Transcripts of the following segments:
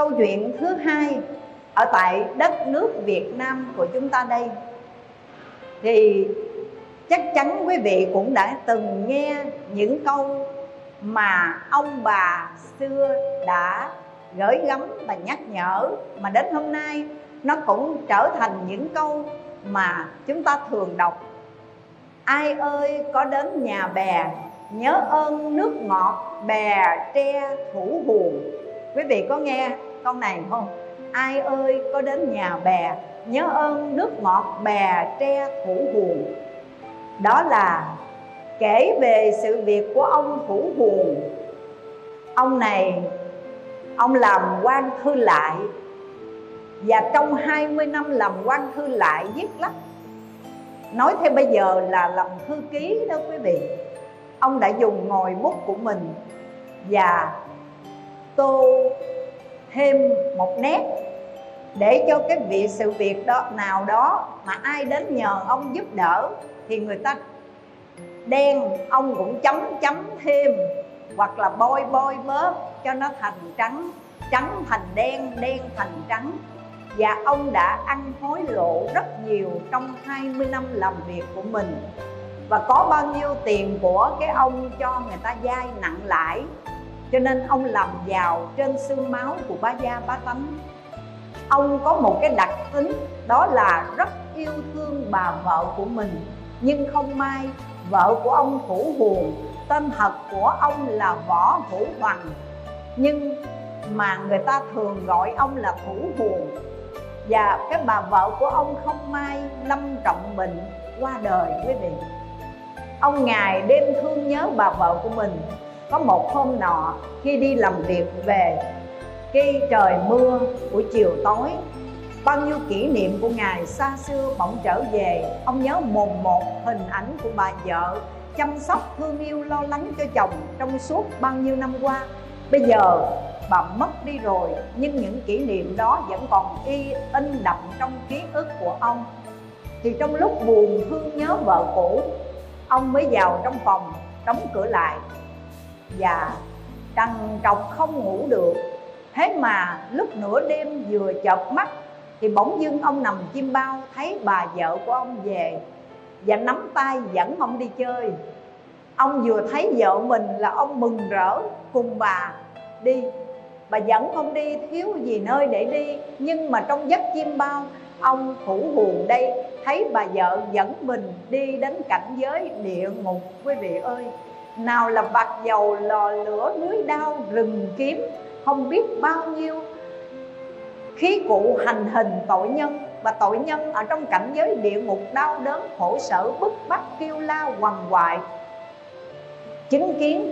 câu chuyện thứ hai ở tại đất nước Việt Nam của chúng ta đây. Thì chắc chắn quý vị cũng đã từng nghe những câu mà ông bà xưa đã gửi gắm và nhắc nhở mà đến hôm nay nó cũng trở thành những câu mà chúng ta thường đọc. Ai ơi, có đến nhà bè, nhớ ơn nước ngọt bè tre thủ huồng quý vị có nghe câu này không ai ơi, có đến nhà bè, nhớ ơn nước ngọt bè tre thủ buồn. Đó là, kể về sự việc của ông thủ buồn. Ông này, ông làm quan thư lại. Và trong 20 năm làm quan thư lại viết lách. Nói thêm bây giờ là làm thư ký đó quý vị. Ông đã dùng ngòi bút của mình. Và tô thêm một nét để cho cái việc sự việc đó, nào đó mà ai đến nhờ ông giúp đỡ thì người ta đen, ông cũng chấm chấm thêm hoặc là bôi bôi bớt cho nó thành trắng trắng thành đen đen thành trắng. Và ông đã ăn hối lộ rất nhiều trong 20 năm làm việc của mình. Và có bao nhiêu tiền của cái ông cho người ta vay nặng lãi cho nên ông làm giàu trên xương máu của ba gia ba tánh. Ông có một cái đặc tính, đó là rất yêu thương bà vợ của mình. Nhưng không may, vợ của ông thủ huồng, tên thật của ông là võ thủ hoàng nhưng mà người ta thường gọi ông là thủ huồng. Và cái bà vợ của ông không may, lâm trọng bệnh, qua đời quý vị. Ông ngày đêm thương nhớ bà vợ của mình có một hôm nọ, khi đi làm việc về, khi trời mưa buổi chiều tối, bao nhiêu kỷ niệm của ngài xa xưa bỗng trở về. Ông nhớ mồn một hình ảnh của bà vợ chăm sóc thương yêu lo lắng cho chồng trong suốt bao nhiêu năm qua. Bây giờ bà mất đi rồi, nhưng những kỷ niệm đó vẫn còn y in đậm trong ký ức của ông. Thì trong lúc buồn thương nhớ vợ cũ, ông mới vào trong phòng, đóng cửa lại và trằn trọc không ngủ được. Thế mà lúc nửa đêm vừa chợp mắt, thì bỗng dưng ông nằm chim bao thấy bà vợ của ông về và nắm tay dẫn ông đi chơi. Ông vừa thấy vợ mình là ông mừng rỡ cùng bà đi. Bà dẫn ông đi thiếu gì nơi để đi, nhưng mà trong giấc chim bao, ông thủ hùn đây, thấy bà vợ dẫn mình đi đến cảnh giới địa ngục. Quý vị ơi nào là bạc dầu, lò lửa, núi đao, rừng kiếm, không biết bao nhiêu. Khí cụ hành hình tội nhân và tội nhân ở trong cảnh giới địa ngục đau đớn, khổ sở, bức bách, kêu la, quằn quại. Chứng kiến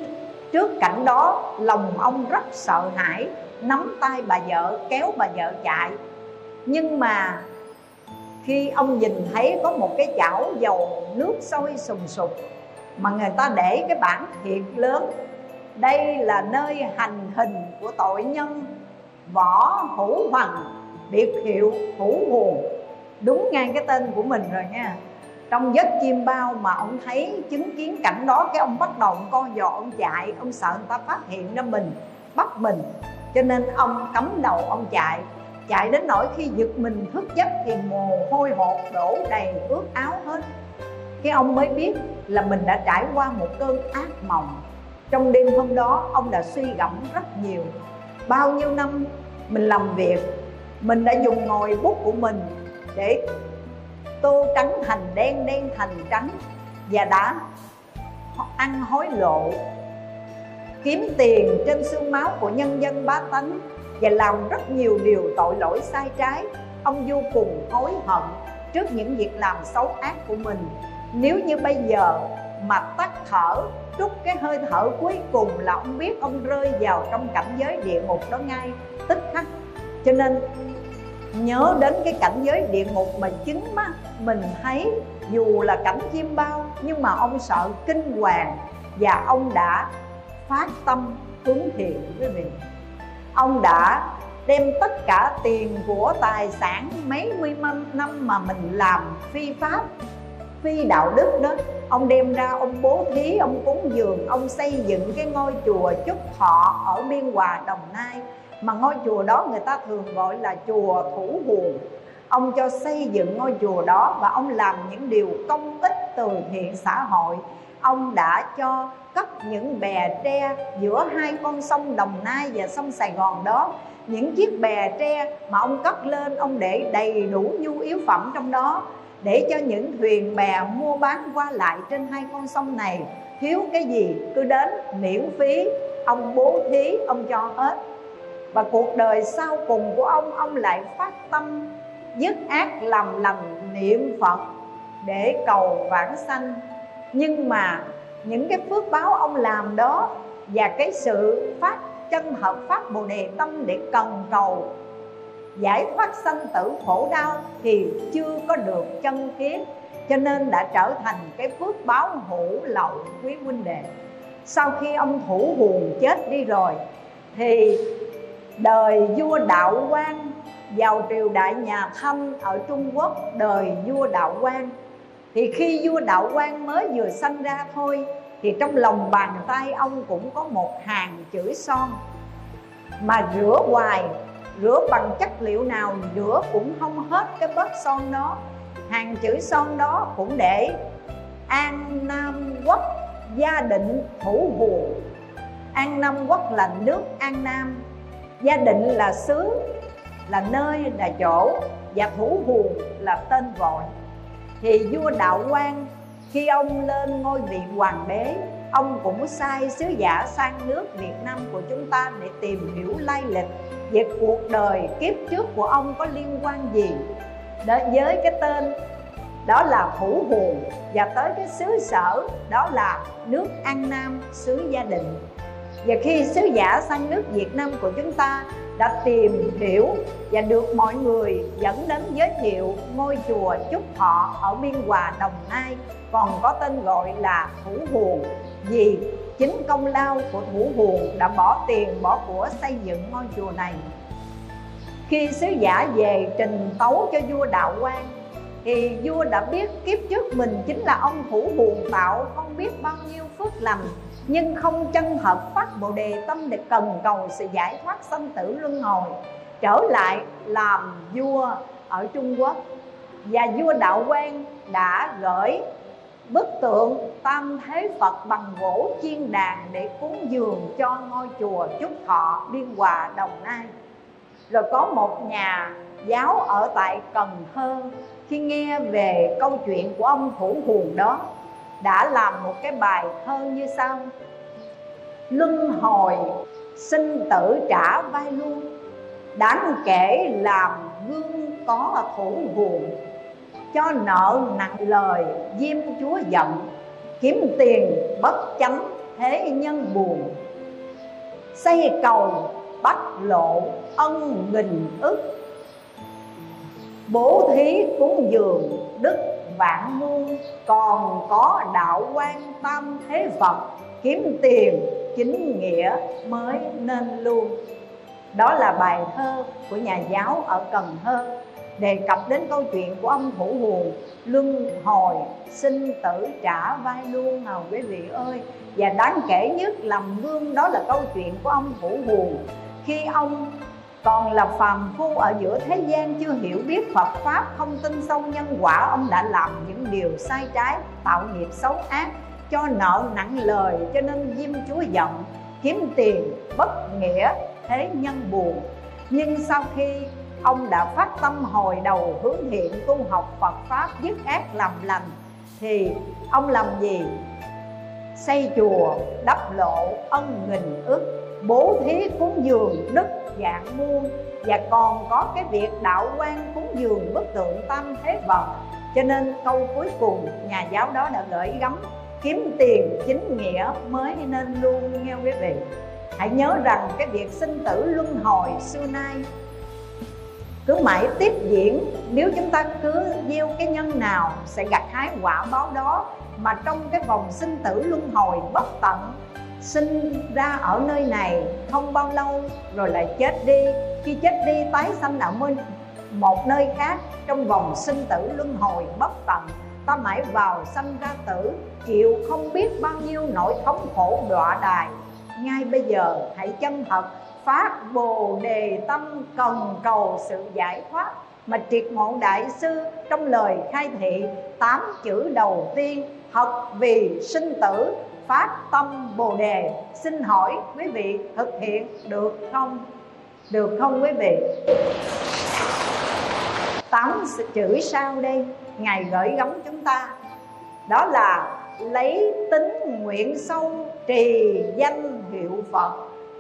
trước cảnh đó, lòng ông rất sợ hãi, nắm tay bà vợ, kéo bà vợ chạy. Nhưng mà khi ông nhìn thấy có một cái chảo dầu nước sôi sùng sục mà người ta để cái bản thiệt lớn. Đây là nơi hành hình của tội nhân, võ hữu hoàng biệt hiệu hữu hồn đúng ngay cái tên của mình rồi nha. Trong giấc chim bao mà ông thấy chứng kiến cảnh đó, cái ông bắt đầu ông co giò, ông chạy, ông sợ người ta phát hiện ra mình, bắt mình. Cho nên ông cắm đầu, ông chạy. Chạy đến nỗi khi giật mình, thức giấc thì mồ hôi hột đổ đầy, ướt áo hết cái ông mới biết là mình đã trải qua một cơn ác mộng. Trong đêm hôm đó, ông đã suy gẫm rất nhiều. Bao nhiêu năm mình làm việc, mình đã dùng ngòi bút của mình để tô trắng thành đen đen thành trắng và đã ăn hối lộ. Kiếm tiền trên xương máu của nhân dân bá tánh và làm rất nhiều điều tội lỗi sai trái, ông vô cùng hối hận trước những việc làm xấu ác của mình nếu như bây giờ mà tắt thở trút cái hơi thở cuối cùng là ông biết ông rơi vào trong cảnh giới địa ngục đó ngay, tức khắc cho nên, nhớ đến cái cảnh giới địa ngục mà chính mắt mình thấy, dù là cảnh chim bao, nhưng mà ông sợ kinh hoàng và ông đã phát tâm hướng thiện với mình. ông đã đem tất cả tiền của tài sản mấy mươi năm mà mình làm phi pháp phi đạo đức đó. Ông đem ra, ông bố thí, ông cúng dường, ông xây dựng cái ngôi chùa chúc thọ ở biên hòa, đồng nai. Mà ngôi chùa đó người ta thường gọi là chùa thủ buồn ông cho xây dựng ngôi chùa đó và ông làm những điều công ích từ thiện xã hội. Ông đã cho cất những bè tre giữa hai con sông Đồng Nai và sông Sài Gòn đó. Những chiếc bè tre mà ông cất lên, ông để đầy đủ nhu yếu phẩm trong đó để cho những thuyền bè mua bán qua lại trên hai con sông này, thiếu cái gì cứ đến miễn phí. Ông bố thí, ông cho hết. Và cuộc đời sau cùng của ông ông lại phát tâm dứt ác làm lành niệm phật để cầu vãng sanh. Nhưng mà những cái phước báo ông làm đó và cái sự phát chân hợp pháp bồ đề tâm để cần cầu giải thoát sanh tử khổ đau thì chưa có được chân kiến, cho nên đã trở thành cái phước báo hữu lậu quý huynh đệ. Sau khi ông thủ huồng chết đi rồi, thì đời vua đạo quang vào triều đại nhà thanh ở trung quốc, đời vua đạo quang. Thì khi vua đạo quang mới vừa sanh ra thôi, thì trong lòng bàn tay ông cũng có một hàng chữ son mà rửa hoài rửa bằng chất liệu nào, rửa cũng không hết cái bớt son đó. Hàng chữ son đó cũng để an nam quốc gia định thủ huồng an nam quốc là nước an nam, gia định là xứ, là nơi, là chỗ, và thủ huồng là tên gọi. Thì vua đạo quang, khi ông lên ngôi vị hoàng đế, ông cũng sai sứ giả sang nước việt nam của chúng ta để tìm hiểu lai lịch về cuộc đời kiếp trước của ông có liên quan gì? Đến với cái tên đó là hữu huồng và tới cái xứ sở đó là nước an nam xứ gia định và khi sứ giả sang nước việt nam của chúng ta đã tìm hiểu và được mọi người dẫn đến giới thiệu ngôi chùa Trúc Thọ ở Biên Hòa, Đồng Nai còn có tên gọi là Hữu Huồng vì chính công lao của Thủ Huồng đã bỏ tiền bỏ của xây dựng ngôi chùa này. Khi sứ giả về trình tấu cho vua Đạo Quang thì vua đã biết kiếp trước mình chính là ông Thủ Huồng tạo không biết bao nhiêu phước lành, nhưng không chân hợp phát bồ đề tâm để cần cầu sự giải thoát sanh tử luân hồi, trở lại làm vua ở Trung Quốc. Và vua Đạo Quang đã gửi bức tượng Tam Thế Phật bằng gỗ chiên đàn để cúng dường cho ngôi chùa Trúc Thọ Biên Hòa, Đồng Nai. Rồi có một nhà giáo ở tại Cần Thơ, khi nghe về câu chuyện của ông Thủ Huồng đó, đã làm một cái bài thơ như sau. Luân hồi, sinh tử trả vai luôn, đáng kể làm gương có thủ buồn cho nợ nặng lời, diêm chúa giận, kiếm tiền bất chánh, thế nhân buồn. Xây cầu, bắt lộ, ân nghìn ức. Bố thí cúng dường, đức vạn muôn còn có đạo quan tam thế phật kiếm tiền, chính nghĩa mới nên luôn. Đó là bài thơ của nhà giáo ở Cần Thơ đề cập đến câu chuyện của ông Thủ hù, luân hồi, sinh tử trả vai luôn nào quý vị ơi. Và đáng kể nhất làm gương đó là câu chuyện của ông Thủ hù. Khi ông còn là phàm phu ở giữa thế gian chưa hiểu biết Phật Pháp, không tin sâu nhân quả, Ông đã làm những điều sai trái, Tạo nghiệp xấu ác, Cho nợ nặng lời, Cho nên diêm chúa giận, Kiếm tiền, bất nghĩa, Thế nhân buồn. Nhưng sau khi ông đã phát tâm hồi đầu hướng thiện tu học Phật Pháp dứt ác làm lành. Thì ông làm gì? Xây chùa, đắp lộ, ân nghìn ức Bố thí cúng dường đức dạng muôn và còn có cái việc đạo quan cúng dường bức tượng tam thế vật cho nên câu cuối cùng nhà giáo đó đã gửi gắm kiếm tiền chính nghĩa mới nên luôn nghe quý vị. Hãy nhớ rằng cái việc sinh tử luân hồi xưa nay cứ mãi tiếp diễn, nếu chúng ta cứ gieo cái nhân nào sẽ gặt hái quả báo đó, mà trong cái vòng sinh tử luân hồi bất tận, sinh ra ở nơi này không bao lâu rồi lại chết đi. Khi chết đi, tái sanh ở một nơi khác trong vòng sinh tử luân hồi bất tận, ta mãi vào sanh ra tử, chịu không biết bao nhiêu nỗi thống khổ đọa đài. Ngay bây giờ, hãy chân thật phát bồ đề tâm cần cầu sự giải thoát. Mà triệt ngộ đại sư trong lời khai thị, tám chữ đầu tiên, học vì sinh tử, phát tâm bồ đề. Xin hỏi quý vị thực hiện được không? Được không quý vị? Tám chữ sau đây ngài gửi gắm chúng ta. Đó là lấy tính nguyện sâu trì danh hiệu phật.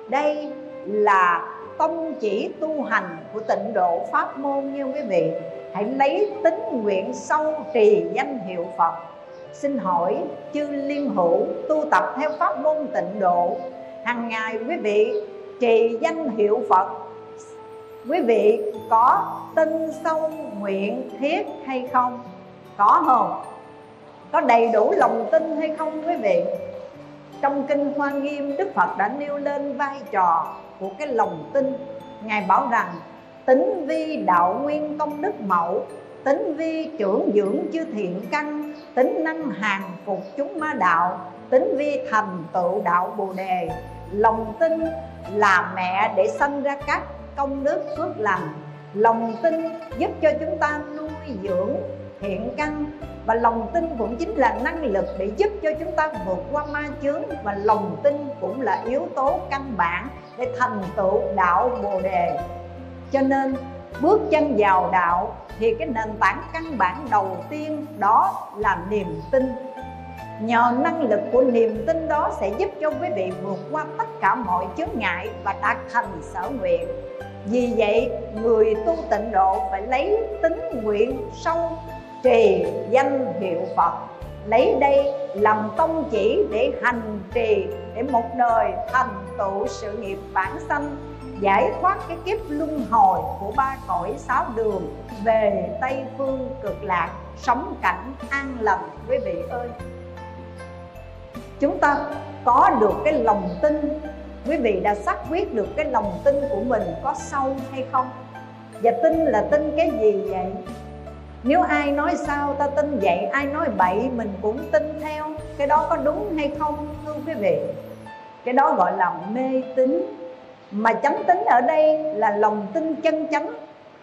Đây là tông chỉ tu hành của tịnh độ pháp môn như quý vị, hãy lấy tính nguyện sâu trì danh hiệu phật. Xin hỏi chư liên hữu tu tập theo pháp môn tịnh độ, hàng ngày quý vị trì danh hiệu phật. Quý vị có tin sâu nguyện thiết hay không? Có không? Có đầy đủ lòng tin hay không quý vị? Trong kinh hoa nghiêm, đức phật đã nêu lên vai trò của cái lòng tin. Ngài bảo rằng, tính vi đạo nguyên công đức mẫu, tính vi trưởng dưỡng chư thiện căn, tính năng hàng phục chúng ma đạo, tính vi thành tựu đạo bồ đề. Lòng tin là mẹ để sanh ra các công đức phước lành. Lòng tin giúp cho chúng ta nuôi dưỡng thiện căn và lòng tin cũng chính là năng lực để giúp cho chúng ta vượt qua ma chướng. Và lòng tin cũng là yếu tố căn bản để thành tựu đạo bồ đề. Cho nên, bước chân vào đạo thì cái nền tảng căn bản đầu tiên đó là niềm tin. Nhờ năng lực của niềm tin đó sẽ giúp cho quý vị vượt qua tất cả mọi chướng ngại và đạt thành sở nguyện. Vì vậy, người tu tịnh độ phải lấy tính nguyện sâu trì danh hiệu Phật, lấy đây làm tông chỉ để hành trì, để một đời thành tựu sự nghiệp bản sanh, giải thoát cái kiếp luân hồi của ba cõi sáu đường về tây phương cực lạc, sống cảnh an lành. Quý vị ơi, chúng ta có được cái lòng tin. Quý vị đã xác quyết được cái lòng tin của mình có sâu hay không? Và tin là tin cái gì vậy? Nếu ai nói sao ta tin vậy, ai nói bậy mình cũng tin theo. Cái đó có đúng hay không, thưa quý vị? Cái đó gọi là mê tín. Mà chánh tính ở đây là lòng tin chân chánh.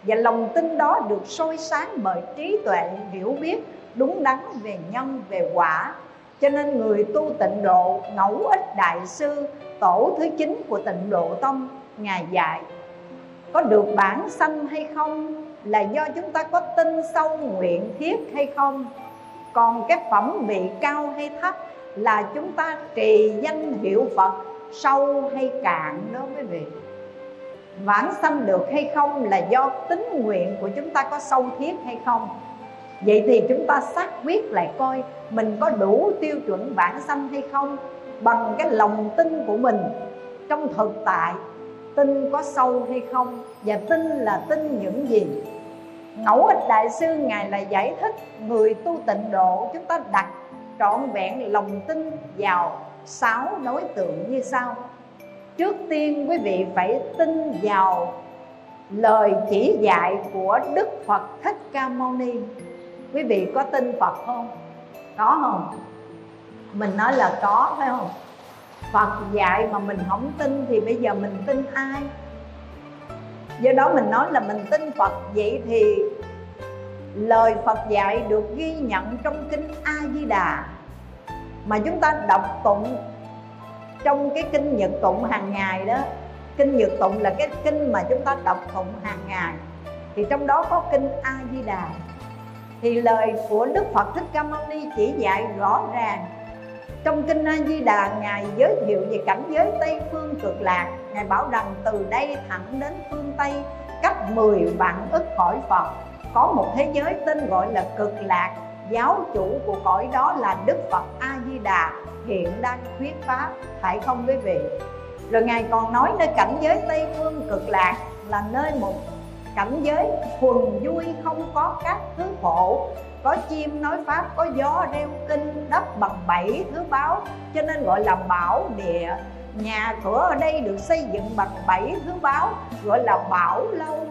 Và lòng tin đó được soi sáng bởi trí tuệ, hiểu biết, đúng đắn về nhân, về quả. Cho nên người tu tịnh độ, ngẫu ích đại sư, tổ thứ chín của tịnh độ tông, ngài dạy, có được bản sanh hay không? Là do chúng ta có tin sâu nguyện thiết hay không? Còn cái phẩm vị cao hay thấp là chúng ta trì danh hiệu phật, sâu hay cạn đó quý vị. Vãng sanh được hay không là do tính nguyện của chúng ta có sâu thiết hay không. Vậy thì chúng ta xác quyết lại coi mình có đủ tiêu chuẩn vãng sanh hay không bằng cái lòng tin của mình. Trong thực tại, tin có sâu hay không và tin là tin những gì? Ngẫu ích đại sư ngài là giải thích người tu tịnh độ chúng ta đặt trọn vẹn lòng tin vào sáu đối tượng như sau. Trước tiên, quý vị phải tin vào lời chỉ dạy của đức phật thích ca mâu ni. Quý vị có tin phật không? Có không? Mình nói là có, phải không? Phật dạy mà mình không tin thì bây giờ mình tin ai? Do đó mình nói là mình tin phật. Vậy thì lời phật dạy được ghi nhận trong kinh a di đà mà chúng ta đọc tụng trong cái kinh nhật tụng hàng ngày đó. Kinh nhật tụng là cái kinh mà chúng ta đọc tụng hàng ngày. Thì trong đó có kinh a di đà thì lời của đức phật thích ca mâu ni chỉ dạy rõ ràng. Trong kinh a di đà ngài giới thiệu về cảnh giới tây phương cực lạc ngài bảo rằng từ đây thẳng đến phương tây, cách 10 vạn ức cõi phật, có một thế giới tên gọi là cực lạc. Giáo chủ của cõi đó là đức phật a di đà hiện đang thuyết pháp, phải không quý vị? Rồi ngài còn nói nơi cảnh giới tây phương cực lạc là nơi một cảnh giới thuần vui không có các thứ khổ. Có chim nói pháp, có gió reo kinh, đất bằng bảy thứ báo, cho nên gọi là bảo địa nhà cửa ở đây được xây dựng bằng bảy thứ báo, gọi là bảo lâu.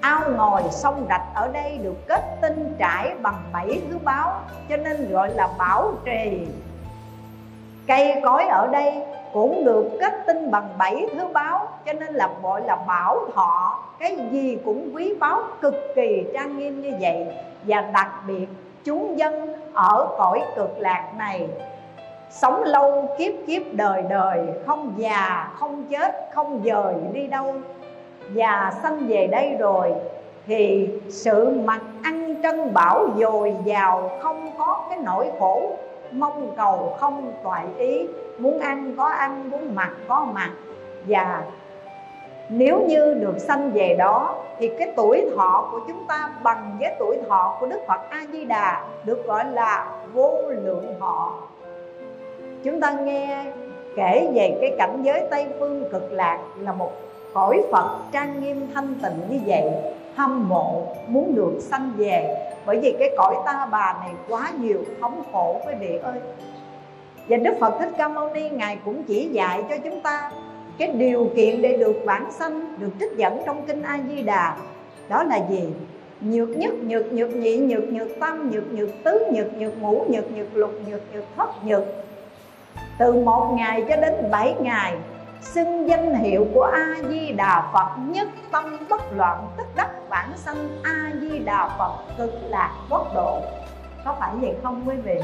Ao ngồi sông rạch ở đây được kết tinh trải bằng bảy thứ báo, cho nên gọi là bảo trì cây cối ở đây cũng được kết tinh bằng bảy thứ báo, cho nên là gọi là bảo thọ. Cái gì cũng quý báu, cực kỳ trang nghiêm như vậy. Và đặc biệt, chúng dân ở cõi cực lạc này sống lâu, kiếp kiếp, đời đời, không già, không chết, không dời, đi đâu? Già sanh về đây rồi, thì sự mặc ăn trân bảo dồi dào không có cái nỗi khổ. Mong cầu không toại ý, muốn ăn có ăn, muốn mặc có mặc. Và nếu như được sanh về đó, thì cái tuổi thọ của chúng ta bằng với tuổi thọ của Đức Phật A Di Đà được gọi là vô lượng thọ. Chúng ta nghe kể về cái cảnh giới Tây phương cực lạc là một cõi Phật trang nghiêm thanh tịnh như vậy, hâm mộ, muốn được sanh về. Bởi vì cái cõi ta bà này quá nhiều thống khổ quý vị ơi. Và Đức Phật Thích Ca Mâu Ni Ngài cũng chỉ dạy cho chúng ta cái điều kiện để được bản sanh, được trích dẫn trong kinh A Di Đà. Đó là gì? Nhược nhất, nhược nhược nhị, nhược nhược tâm, nhược nhược tứ, nhược nhược ngũ, nhược nhược lục, nhược nhược thất, nhược từ một ngày cho đến bảy ngày, xưng danh hiệu của a di đà phật nhất tâm bất loạn, tức đắc bản sanh a di đà phật cực lạc quốc độ. Có phải vậy không quý vị?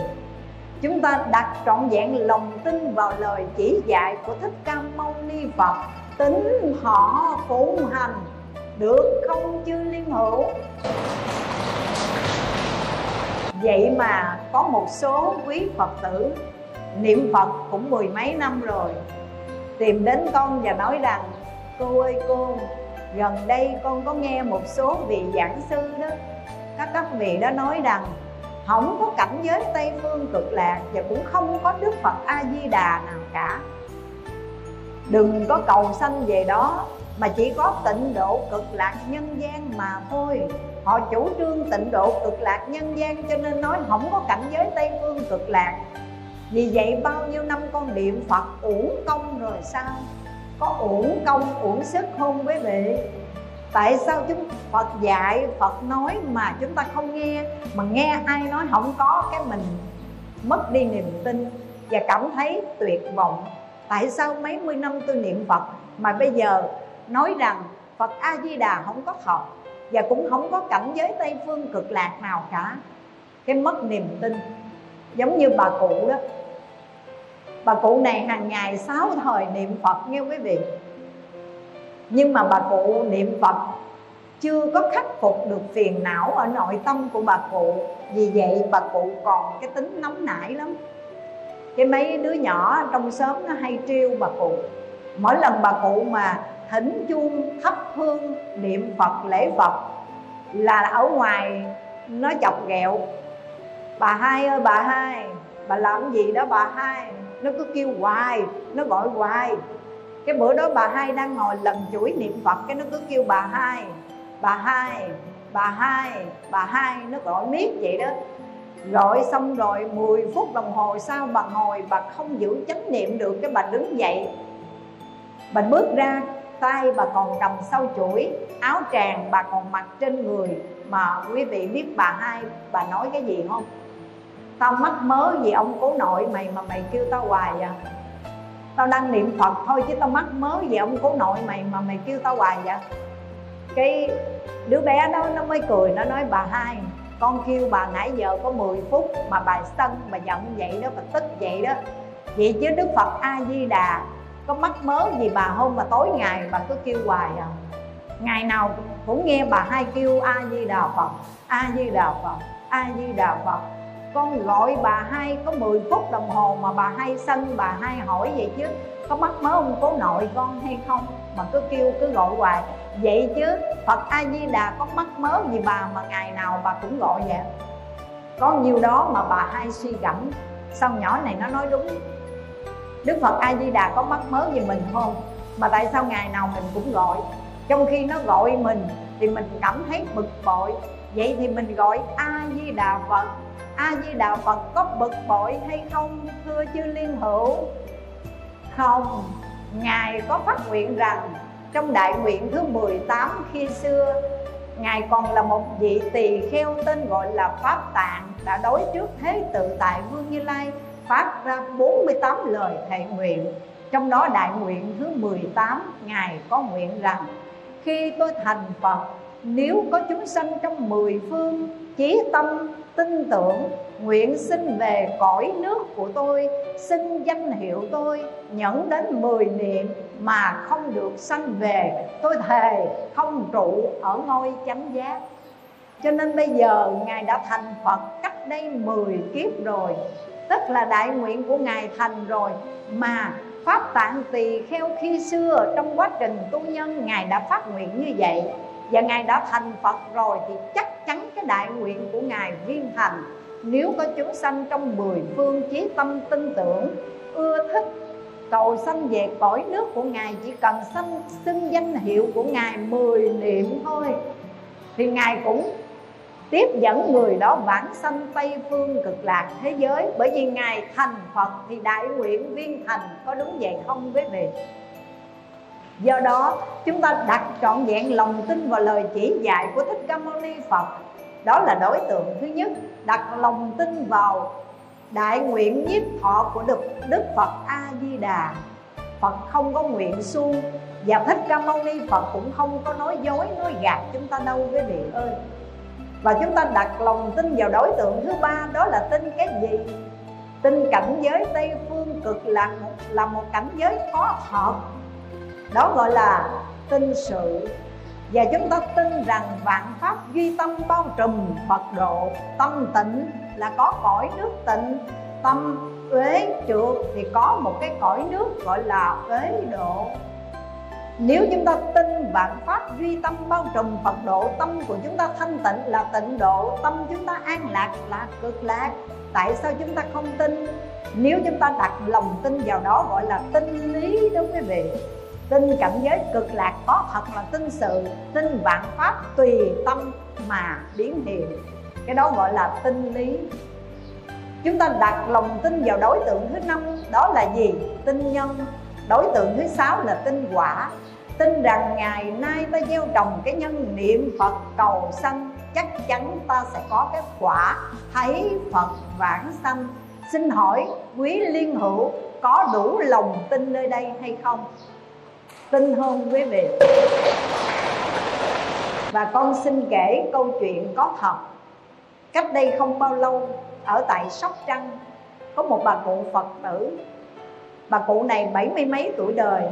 Chúng ta đặt trọn vẹn lòng tin vào lời chỉ dạy của thích ca mâu ni phật, tính họ phụ hành, được không chư liên hữu? Vậy mà có một số quý phật tử niệm phật cũng mười mấy năm rồi. Tìm đến con và nói rằng, cô ơi cô, gần đây con có nghe một số vị giảng sư đó. Các các vị đó nói rằng không có cảnh giới tây phương cực lạc và cũng không có đức phật a di đà nào cả. Đừng có cầu sanh về đó, mà chỉ có tịnh độ cực lạc nhân gian mà thôi. Họ chủ trương tịnh độ cực lạc nhân gian cho nên nói không có cảnh giới tây phương cực lạc vì vậy bao nhiêu năm con niệm phật uổng công rồi sao? Có uổng công, uổng sức không quý vị? Tại sao chúng phật dạy, phật nói mà chúng ta không nghe? Mà nghe ai nói không có, cái mình mất đi niềm tin và cảm thấy tuyệt vọng. Tại sao mấy mươi năm tôi niệm phật mà bây giờ nói rằng phật a di đà không có thật và cũng không có cảnh giới tây phương cực lạc nào cả? Cái mất niềm tin. Giống như bà cụ đó bà cụ này hàng ngày sáu thời niệm phật nghe quý vị. Nhưng mà bà cụ niệm phật chưa có khắc phục được phiền não ở nội tâm của bà cụ. Vì vậy bà cụ còn cái tính nóng nảy lắm. Cái mấy đứa nhỏ trong xóm nó hay trêu bà cụ. Mỗi lần bà cụ mà thỉnh chuông thắp hương niệm phật, lễ phật là ở ngoài nó chọc ghẹo. Bà hai ơi, bà hai, bà làm gì đó bà hai? Nó cứ kêu hoài, nó gọi hoài. Cái bữa đó bà hai đang ngồi lần chuỗi niệm phật, cái nó cứ kêu bà hai bà hai bà hai bà hai, nó gọi miết vậy đó. Gọi xong rồi 10 phút đồng hồ sau bà ngồi, bà không giữ chánh niệm được, cái bà đứng dậy. Bà bước ra, tay bà còn cầm sau chuỗi, áo tràng bà còn mặc trên người. Mà quý vị biết bà hai, bà nói cái gì không? Tao mắc mớ gì ông cố nội mày mà mày kêu tao hoài vậy tao đang niệm phật thôi chứ tao mắc mớ gì ông cố nội mày mà mày kêu tao hoài vậy? Cái đứa bé đó nó mới cười, nó nói, bà hai, con kêu bà nãy giờ có 10 phút mà bà sân, bà giận vậy đó, bà tức vậy đó. Vậy chứ đức phật a di đà có mắc mớ gì bà hôm mà tối ngày bà cứ kêu hoài à? Ngày nào cũng nghe bà hai kêu a di đà phật a di đà phật a di đà phật con gọi bà hai, có 10 phút đồng hồ mà bà hai sân, bà hai hỏi vậy chứ, có mắc mớ ông cố nội con hay không? Mà cứ kêu, cứ gọi hoài. Vậy chứ, phật a di đà có mắc mớ gì bà mà ngày nào bà cũng gọi vậy? Có nhiêu đó mà bà hai suy gẫm. Sao nhỏ này nó nói đúng? Đức phật a di đà có mắc mớ gì mình không? Mà tại sao ngày nào mình cũng gọi? Trong khi nó gọi mình, thì mình cảm thấy bực bội. Vậy thì mình gọi a di đà phật a di đà phật có bực bội hay không thưa chư liên hữu? Không. Ngài có phát nguyện rằng trong đại nguyện thứ 18 khi xưa Ngài còn là một vị tỳ kheo tên gọi là Pháp Tạng Đã đối trước Thế tự tại Vương Như Lai Phát ra 48 lời thệ nguyện. Trong đó đại nguyện thứ 18 Ngài có nguyện rằng Khi tôi thành Phật Nếu có chúng sanh trong mười phương Chí tâm, tin tưởng, Nguyện xin về cõi nước của tôi, Xin danh hiệu tôi Nhẫn đến mười niệm Mà không được sanh về. Tôi thề không trụ ở ngôi chánh giác. Cho nên bây giờ Ngài đã thành Phật cách đây 10 kiếp rồi. Tức là đại nguyện của Ngài thành rồi, Mà Pháp Tạng Tỳ Kheo khi xưa trong quá trình tu nhân, Ngài đã phát nguyện như vậy. Và Ngài đã thành Phật rồi Thì chắc chắn cái đại nguyện của Ngài viên thành. Nếu có chúng sanh trong mười phương chí tâm tin tưởng, Ưa thích cầu sanh về cõi nước của Ngài, Chỉ cần sanh, xưng danh hiệu của Ngài mười niệm thôi, Thì Ngài cũng tiếp dẫn người đó vãng sanh tây phương cực lạc thế giới. Bởi vì ngài thành phật thì đại nguyện viên thành, có đúng vậy không quý vị? Do đó, chúng ta đặt trọn vẹn lòng tin vào lời chỉ dạy của thích ca mâu ni phật. Đó là đối tượng thứ nhất, đặt lòng tin vào đại nguyện nhiếp thọ của đức đức phật a di đà phật không có nguyện suông và thích ca mâu ni phật cũng không có nói dối, nói gạt chúng ta đâu, quý vị ơi. Và chúng ta đặt lòng tin vào đối tượng thứ ba, đó là tin cái gì? Tin cảnh giới tây phương cực lạc, là một cảnh giới có hợp đó gọi là tin sự. Và chúng ta tin rằng vạn pháp duy tâm bao trùm Phật độ, Tâm tịnh là có cõi nước tịnh, Tâm uế trượt thì có một cái cõi nước gọi là uế độ. Nếu chúng ta tin vạn pháp duy tâm bao trùm Phật độ, Tâm của chúng ta thanh tịnh là tịnh độ, Tâm chúng ta an lạc là cực lạc. Tại sao chúng ta không tin? Nếu chúng ta đặt lòng tin vào đó gọi là tinh lý đúng quý vị. Tin cảnh giới cực lạc có thật là tin sự Tin vạn pháp tùy tâm mà biến hiện. Cái đó gọi là tinh lý. Chúng ta đặt lòng tin vào đối tượng thứ năm, Đó là gì? Tinh nhân. Đối tượng thứ sáu là tinh quả. Tin rằng ngày nay ta gieo trồng cái nhân niệm phật cầu sanh, chắc chắn ta sẽ có cái quả. Thấy phật vãng sanh. Xin hỏi, quý liên hữu, có đủ lòng tin nơi đây hay không? Tin hôn quý vị. Và con xin kể câu chuyện có thật. Cách đây không bao lâu, ở tại sóc trăng, có một bà cụ phật tử. Bà cụ này bảy mươi mấy tuổi đời.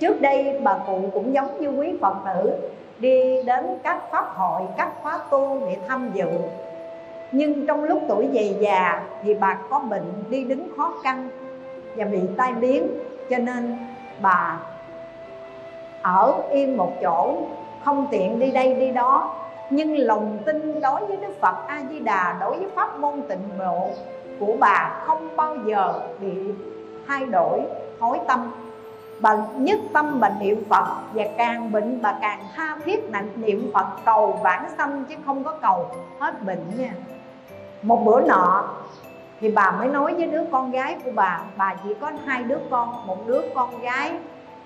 Trước đây, bà cụ cũng giống như quý phật tử, đi đến các pháp hội, các khóa tu để tham dự. Nhưng trong lúc tuổi về già thì bà có bệnh, đi đứng khó khăn và bị tai biến, cho nên bà ở yên một chỗ, không tiện đi đây đi đó. Nhưng lòng tin đối với Đức Phật A Di Đà đối với pháp môn tịnh độ của bà không bao giờ bị thay đổi thối tâm. Bà nhất tâm bà niệm Phật và càng bệnh bà càng tha thiết nặng niệm Phật cầu vãng sanh chứ không có cầu hết bệnh nha. Một bữa nọ thì bà mới nói với đứa con gái của bà bà chỉ có hai đứa con, một đứa con gái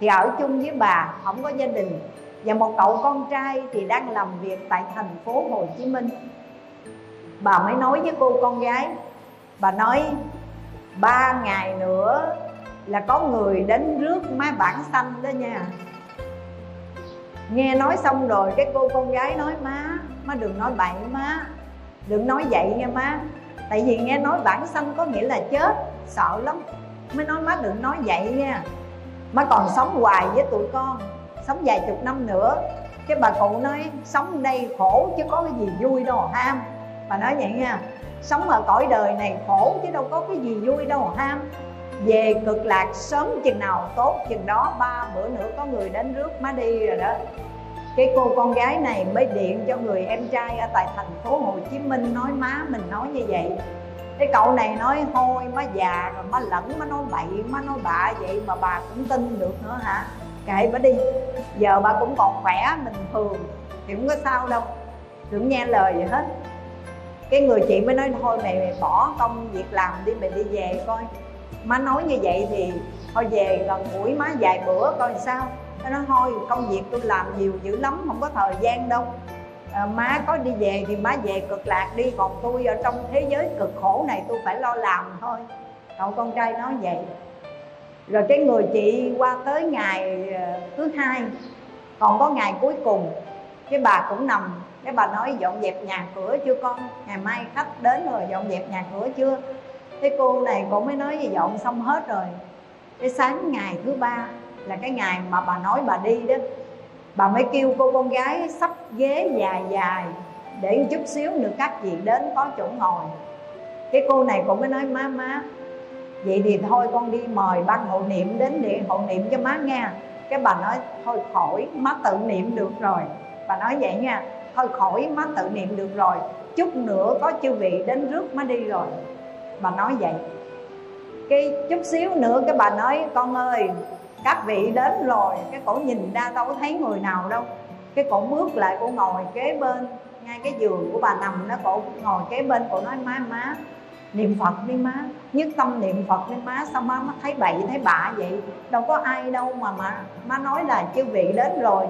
thì ở chung với bà, không có gia đình. Và một cậu con trai thì đang làm việc tại thành phố Hồ Chí Minh. Bà mới nói với cô con gái, bà nói, ba ngày nữa là có người đến rước má bản xanh đó nha. Nghe nói xong rồi, cái cô con gái nói, má má đừng nói bậy má, đừng nói vậy nha má. Tại vì nghe nói bản xanh có nghĩa là chết, sợ lắm. Mới nói, má đừng nói vậy nha má còn sống hoài với tụi con, sống vài chục năm nữa. Cái bà cụ nói, sống đây khổ chứ có cái gì vui đâu, ham. Bà nói vậy nha, sống ở cõi đời này khổ chứ đâu có cái gì vui đâu, ham. Về cực lạc sớm chừng nào, tốt chừng đó, ba bữa nữa có người đến rước má đi rồi đó. Cái cô con gái này mới điện cho người em trai ở tại thành phố Hồ Chí Minh nói, má, mình nói như vậy cái cậu này nói thôi má già rồi má lẫn má nói bậy má nói bạ vậy mà bà cũng tin được nữa hả? Kệ bà đi giờ bà cũng còn khỏe bình thường thì cũng có sao đâu đừng nghe lời gì hết. Cái người chị mới nói thôi mày, mày bỏ công việc làm đi mày đi về coi. Má nói như vậy thì thôi về gần buổi má vài bữa coi sao. Nó nói thôi công việc tôi làm nhiều dữ lắm không có thời gian đâu à, má có đi về thì má về cực lạc đi còn tôi ở trong thế giới cực khổ này tôi phải lo làm thôi. Cậu con trai nói vậy. Rồi cái người chị qua tới ngày à, thứ hai còn có ngày cuối cùng cái bà cũng nằm cái bà nói dọn dẹp nhà cửa chưa con? Ngày mai khách đến rồi dọn dẹp nhà cửa chưa? Cái cô này cũng mới nói gì dọn xong hết rồi. Cái sáng ngày thứ ba là cái ngày mà bà nói bà đi đó bà mới kêu cô con gái sắp ghế dài dài để chút xíu nữa các chị đến có chỗ ngồi. Cái cô này cũng mới nói, má má, vậy thì thôi con đi mời ban hộ niệm đến để hộ niệm cho má nghe. Cái bà nói, thôi khỏi, má tự niệm được rồi. Bà nói vậy nha, thôi khỏi, má tự niệm được rồi, chút nữa có chư vị đến rước má đi rồi. Bà nói vậy. Cái chút xíu nữa cái bà nói, con ơi các vị đến rồi cái cổ nhìn ra đâu có thấy người nào đâu. Cái cổ bước lại, cổ ngồi kế bên, ngay cái giường của bà nằm nó cổ ngồi kế bên, cổ nói, má má, niệm phật đi, má. Nhất tâm niệm phật đi, má, sao má má thấy bậy, thấy bạ vậy? Đâu có ai đâu mà má má nói là chư vị đến rồi.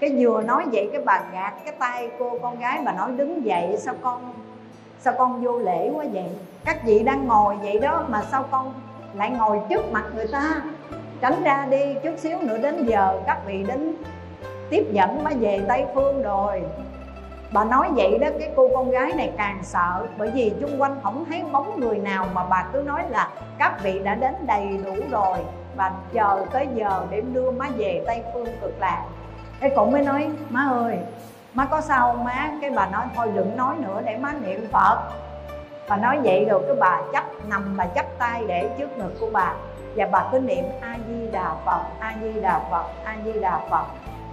Cái vừa nói vậy, cái bà gạt cái tay cô, con gái bà nói, đứng dậy, sao con sao con vô lễ quá vậy? Các vị đang ngồi vậy đó mà sao con lại ngồi trước mặt người ta? Tránh ra đi chút xíu nữa đến giờ các vị đến tiếp dẫn mới về tây phương rồi. Bà nói vậy đó, cái cô con gái này càng sợ, bởi vì chung quanh không thấy bóng người nào mà bà cứ nói là các vị đã đến đầy đủ rồi và chờ tới giờ để đưa má về tây phương cực lạc. Cái cũng mới nói, má ơi, má có sao không má? Cái bà nói, thôi đừng nói nữa để má niệm phật. Bà nói vậy rồi cái bà chấp nằm, bà chấp tay để trước ngực của bà và bà cứ niệm a di đà phật, a di đà phật, a di đà phật.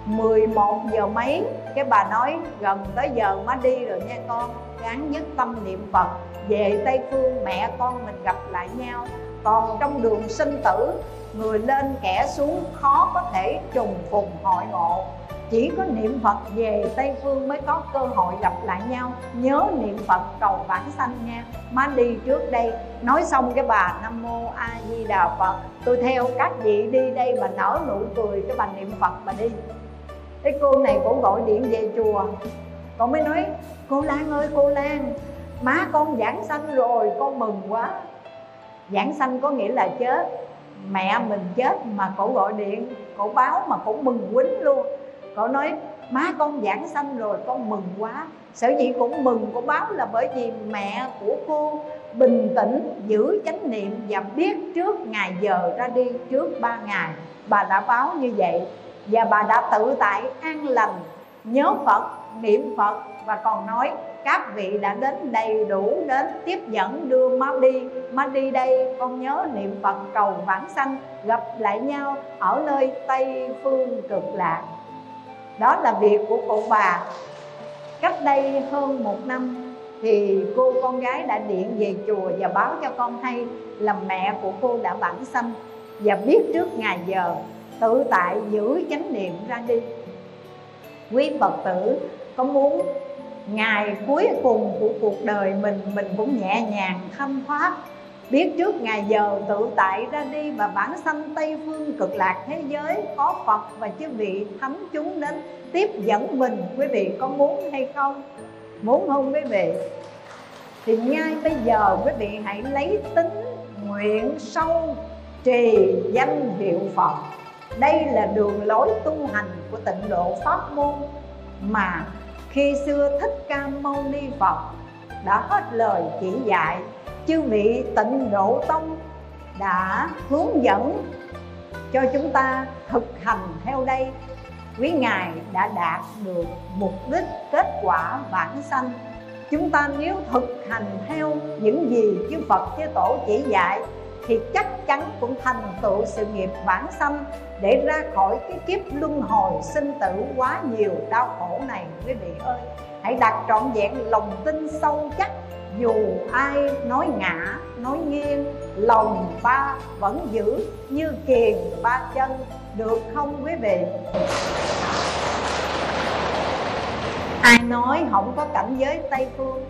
11 giờ mấy? Cái bà nói, gần tới giờ má đi rồi nha con. Gắn nhất tâm niệm Phật. Về Tây Phương, mẹ con mình gặp lại nhau. Còn trong đường sinh tử, người lên kẻ xuống khó có thể trùng phùng hội ngộ chỉ có niệm Phật về Tây Phương mới có cơ hội gặp lại nhau. Nhớ niệm Phật cầu vãng sanh nha. Má đi trước đây, Nói xong cái bà Nam Mô A Di Đà Phật. Tôi theo các vị đi đây mà nở nụ cười Cái bà niệm Phật mà đi. Cái cô này cũng gọi điện về chùa. Cô mới nói, Cô Lan ơi, cô Lan, Má con giảng sanh rồi, con mừng quá. Giảng sanh có nghĩa là chết. Mẹ mình chết mà cổ gọi điện, Cổ báo mà cổ mừng quýnh luôn cậu nói, má, con giảng sanh rồi, con mừng quá. Sở dĩ cũng mừng của báo là bởi vì mẹ của cô bình tĩnh, giữ chánh niệm và biết trước ngày giờ ra đi, trước ba ngày. Bà đã báo như vậy và bà đã tự tại an lành, nhớ phật, niệm phật và còn nói, các vị đã đến đầy đủ đến tiếp dẫn đưa má đi. Má đi đây, con nhớ niệm phật cầu vãng sanh, gặp lại nhau ở nơi tây phương cực lạc đó là việc của cụ bà. Cách đây hơn một năm thì cô con gái đã điện về chùa và báo cho con hay là mẹ của cô đã bản sanh. Và biết trước ngày giờ, tự tại giữ chánh niệm ra đi. Quý phật tử, có muốn ngày cuối cùng của cuộc đời mình mình cũng nhẹ nhàng thanh thoát biết trước ngày giờ tự tại ra đi và bản sanh tây phương cực lạc thế giới có phật và chư vị thánh chúng đến tiếp dẫn mình, quý vị có muốn hay không? Muốn không quý vị? Thì ngay bây giờ quý vị hãy lấy tính nguyện sâu trì danh hiệu phật. Đây là đường lối tu hành của tịnh độ pháp môn. Mà khi xưa thích ca mâu ni phật đã hết lời chỉ dạy chư vị tịnh độ tông đã hướng dẫn cho chúng ta thực hành theo đây. Quý ngài đã đạt được mục đích kết quả bản sanh. Chúng ta nếu thực hành theo những gì chư Phật, chư Tổ chỉ dạy, thì chắc chắn cũng thành tựu sự nghiệp bản sanh để ra khỏi cái kiếp luân hồi sinh tử quá nhiều đau khổ này. Quý vị ơi, hãy đặt trọn vẹn lòng tin sâu chắc dù ai nói ngã, nói nghiêng, lòng ba vẫn giữ như kiền ba chân, được không quý vị? Ai nói không có cảnh giới tây phương?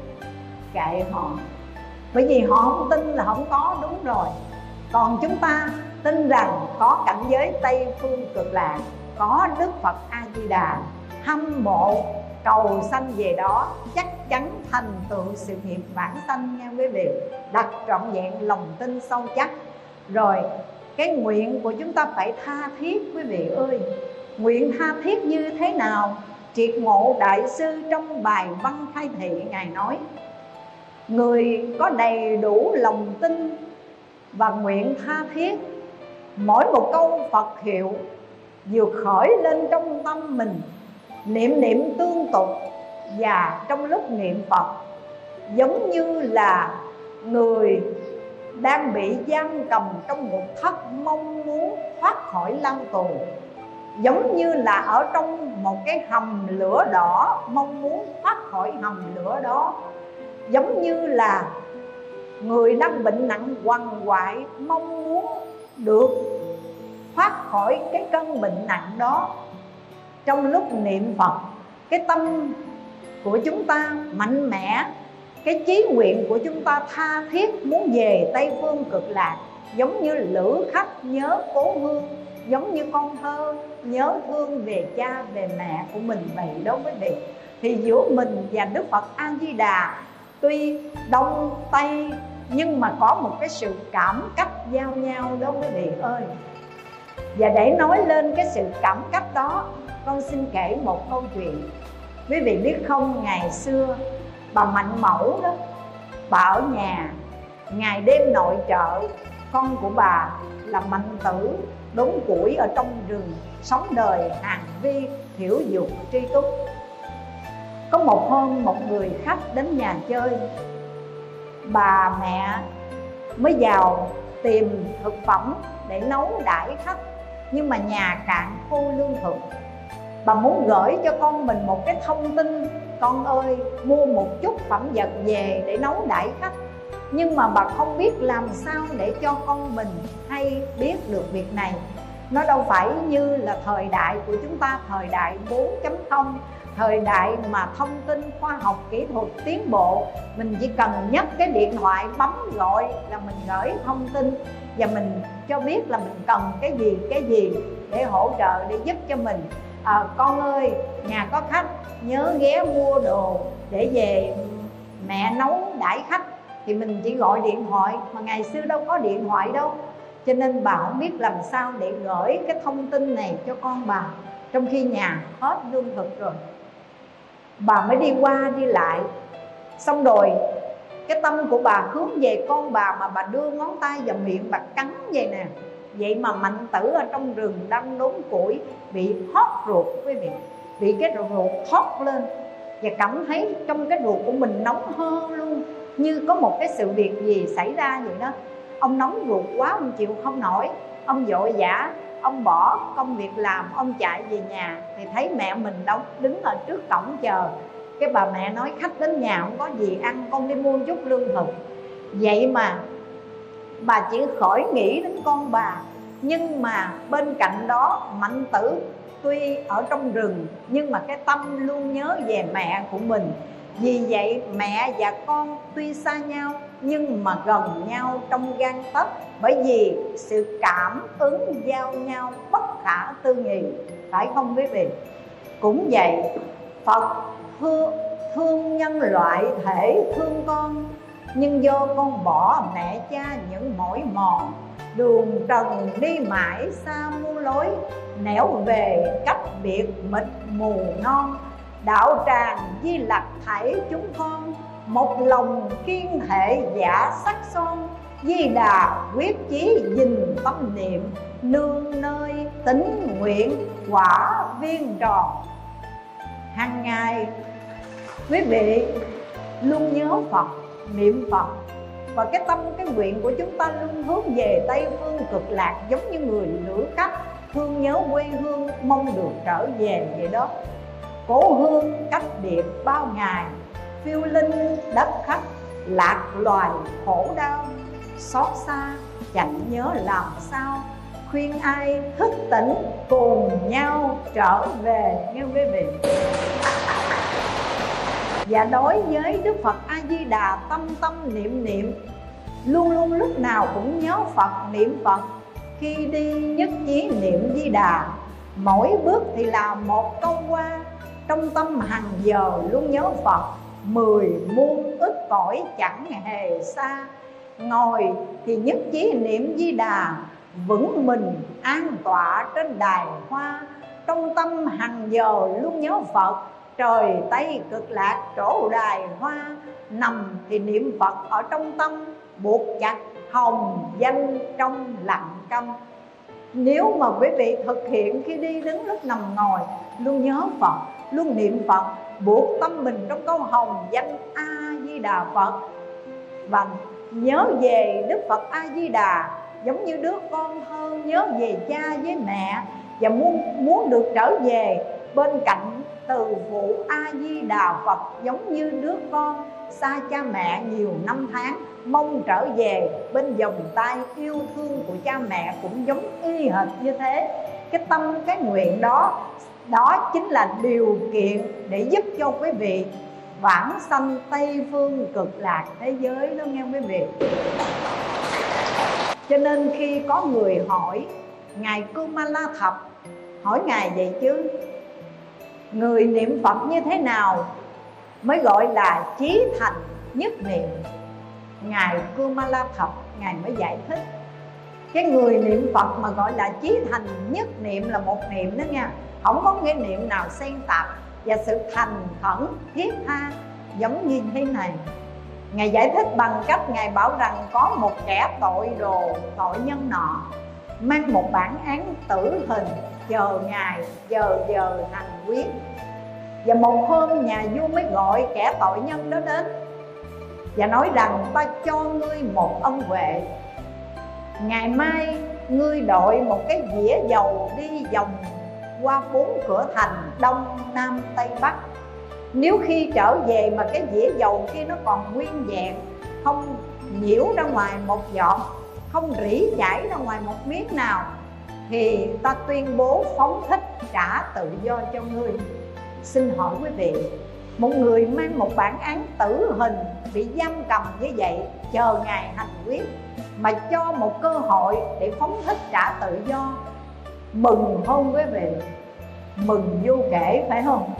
Kệ họ. Bởi vì họ không tin là không có, đúng rồi. Còn chúng ta tin rằng có cảnh giới tây phương cực lạc có đức phật a di đà hâm mộ cầu sanh về đó, chắc chắn thành tựu sự nghiệp vãng sanh nha quý vị. Đặt trọn vẹn lòng tin sâu chắc. Rồi, cái nguyện của chúng ta phải tha thiết quý vị ơi. Nguyện tha thiết như thế nào? Triệt ngộ đại sư trong bài văn khai thị ngài nói, người có đầy đủ lòng tin và nguyện tha thiết, mỗi một câu phật hiệu vừa khởi lên trong tâm mình. Niệm niệm tương tục và trong lúc niệm phật, giống như là người đang bị giam cầm trong một thất mong muốn thoát khỏi lăng tù, giống như là ở trong một cái hầm lửa đỏ mong muốn thoát khỏi hầm lửa đó, giống như là người đang bệnh nặng quằn quại mong muốn được thoát khỏi cái cơn bệnh nặng đó. Trong lúc niệm phật, cái tâm của chúng ta, mạnh mẽ. Cái chí nguyện của chúng ta tha thiết muốn về tây phương cực lạc, giống như lữ khách nhớ cố hương, giống như con thơ nhớ thương về cha, về mẹ của mình vậy đó quý vị. Thì giữa mình và đức phật a di đà tuy đông, tây, nhưng mà có một cái sự cảm cách giao nhau đó quý vị ơi. Và để nói lên cái sự cảm cách đó, con xin kể một câu chuyện quý vị biết không, ngày xưa, bà mạnh mẫu đó, bà ở nhà, ngày đêm nội trợ, con của bà là mạnh tử đốn củi ở trong rừng, sống đời hàng vi, thiểu dục, tri túc. Có một hôm, một người khách đến nhà chơi. Bà mẹ mới vào tìm thực phẩm để nấu đãi khách, nhưng mà nhà cạn khô lương thực bà muốn gửi cho con mình một cái thông tin. Con ơi, mua một chút phẩm vật về để nấu đãi khách. Nhưng mà bà không biết làm sao để cho con mình hay biết được việc này. Nó đâu phải như là thời đại của chúng ta, thời đại 4.0 thời đại mà thông tin khoa học kỹ thuật tiến bộ. Mình chỉ cần nhấc cái điện thoại bấm gọi là mình gửi thông tin. Và mình cho biết là mình cần cái gì cái gì để hỗ trợ, để giúp cho mình à, con ơi nhà có khách nhớ ghé mua đồ để về. Mẹ nấu đãi khách thì mình chỉ gọi điện thoại mà ngày xưa đâu có điện thoại đâu. Cho nên bà không biết làm sao để gửi cái thông tin này cho con bà trong khi nhà hết lương thực rồi. Bà mới đi qua đi lại. Xong rồi cái tâm của bà hướng về con bà mà bà đưa ngón tay vào miệng bà cắn vậy nè vậy mà mạnh tử ở trong rừng đang đốn củi, bị hót ruột quý vị. Bị cái ruột thoát lên. Và cảm thấy trong cái ruột của mình nóng hơn luôn. Như có một cái sự việc gì xảy ra vậy đó. Ông nóng ruột quá, ông chịu không nổi. Ông vội vã ông bỏ công việc làm, ông chạy về nhà. Thì thấy mẹ mình đóng, đứng ở trước cổng chờ. Cái bà mẹ nói, khách đến nhà không có gì ăn, con đi mua chút lương thực. Vậy mà bà chỉ khỏi nghĩ đến con bà. Nhưng mà bên cạnh đó mạnh tử tuy ở trong rừng nhưng mà cái tâm luôn nhớ về mẹ của mình. Vì vậy mẹ và con tuy xa nhau nhưng mà gần nhau trong gan tấc. Bởi vì sự cảm ứng giao nhau bất khả tư nghị phải không quý vị? Cũng vậy phật thương, thương nhân loại thể thương con nhưng do con bỏ mẹ cha những mỏi mòn. Đường trần đi mãi xa muôn lối, nẻo về cách biệt mịt mù non. Đạo tràng di lặc thảy chúng con, một lòng kiên hệ giả sắc son. Di đà quyết chí dình tâm niệm, nương nơi tính nguyện quả viên tròn. Hàng ngày, quý vị luôn nhớ phật niệm phật. Và cái tâm, cái nguyện của chúng ta luôn hướng về tây phương cực lạc, giống như người lửa cách, thương nhớ quê hương, mong được trở về vậy đó. Cố hương cách biệt bao ngày, phiêu linh đất khách, lạc loài khổ đau. Xót xa, chẳng nhớ làm sao, khuyên ai thức tỉnh cùng nhau trở về nghe quý vị và đối với đức phật a di đà tâm tâm niệm niệm, luôn luôn lúc nào cũng nhớ phật, niệm phật. Khi đi nhất trí niệm di đà mỗi bước thì là một câu qua. Trong tâm hàng giờ luôn nhớ phật, mười muôn ức cõi chẳng hề xa. Ngồi thì nhất trí niệm di đà vững mình an tọa trên đài hoa. Trong tâm hằng giờ luôn nhớ phật trời tây cực lạc chỗ đài hoa, nằm thì niệm phật ở trong tâm, buộc chặt hồng danh trong lặng câm nếu mà quý vị thực hiện khi đi đứng lúc nằm ngồi, luôn nhớ phật, luôn niệm phật, buộc tâm mình trong câu hồng danh a di đà phật. Và nhớ về đức phật a di đà giống như đứa con hơn nhớ về cha với mẹ, và muốn muốn được trở về bên cạnh từ phụ a di đà phật giống như đứa con xa cha mẹ nhiều năm tháng, mong trở về bên vòng tay yêu thương của cha mẹ cũng giống y hệt như thế. Cái tâm, cái nguyện đó đó chính là điều kiện để giúp cho quý vị vãng sanh tây phương cực lạc thế giới đó nghe quý vị? Cho nên khi có người hỏi, ngài Kumala Thập, hỏi ngài vậy chứ? Người niệm phật như thế nào mới gọi là chí thành nhất niệm? Ngài Kumala Thập ngài mới giải thích. Cái người niệm phật mà gọi là chí thành nhất niệm là một niệm đó nha. Không có cái niệm nào xen tạp và sự thành khẩn thiết tha giống như thế này. Ngài giải thích bằng cách Ngài bảo rằng có một kẻ tội đồ, tội nhân nọ Mang một bản án tử hình chờ ngày giờ giờ hành quyết. Và một hôm nhà vua mới gọi kẻ tội nhân đó đến Và nói rằng ta cho ngươi một ân huệ. Ngày mai ngươi đội một cái dĩa dầu đi vòng qua bốn cửa thành Đông, Nam, Tây, Bắc. Nếu khi trở về mà cái dĩa dầu kia nó còn nguyên vẹn không nhiễu ra ngoài một giọt không rỉ chảy ra ngoài một miếng nào thì ta tuyên bố phóng thích trả tự do cho ngươi xin hỏi quý vị, một người mang một bản án tử hình bị giam cầm như vậy, chờ ngày hành quyết, mà cho một cơ hội để phóng thích trả tự do, mừng không quý vị? Mừng vô kể, phải không?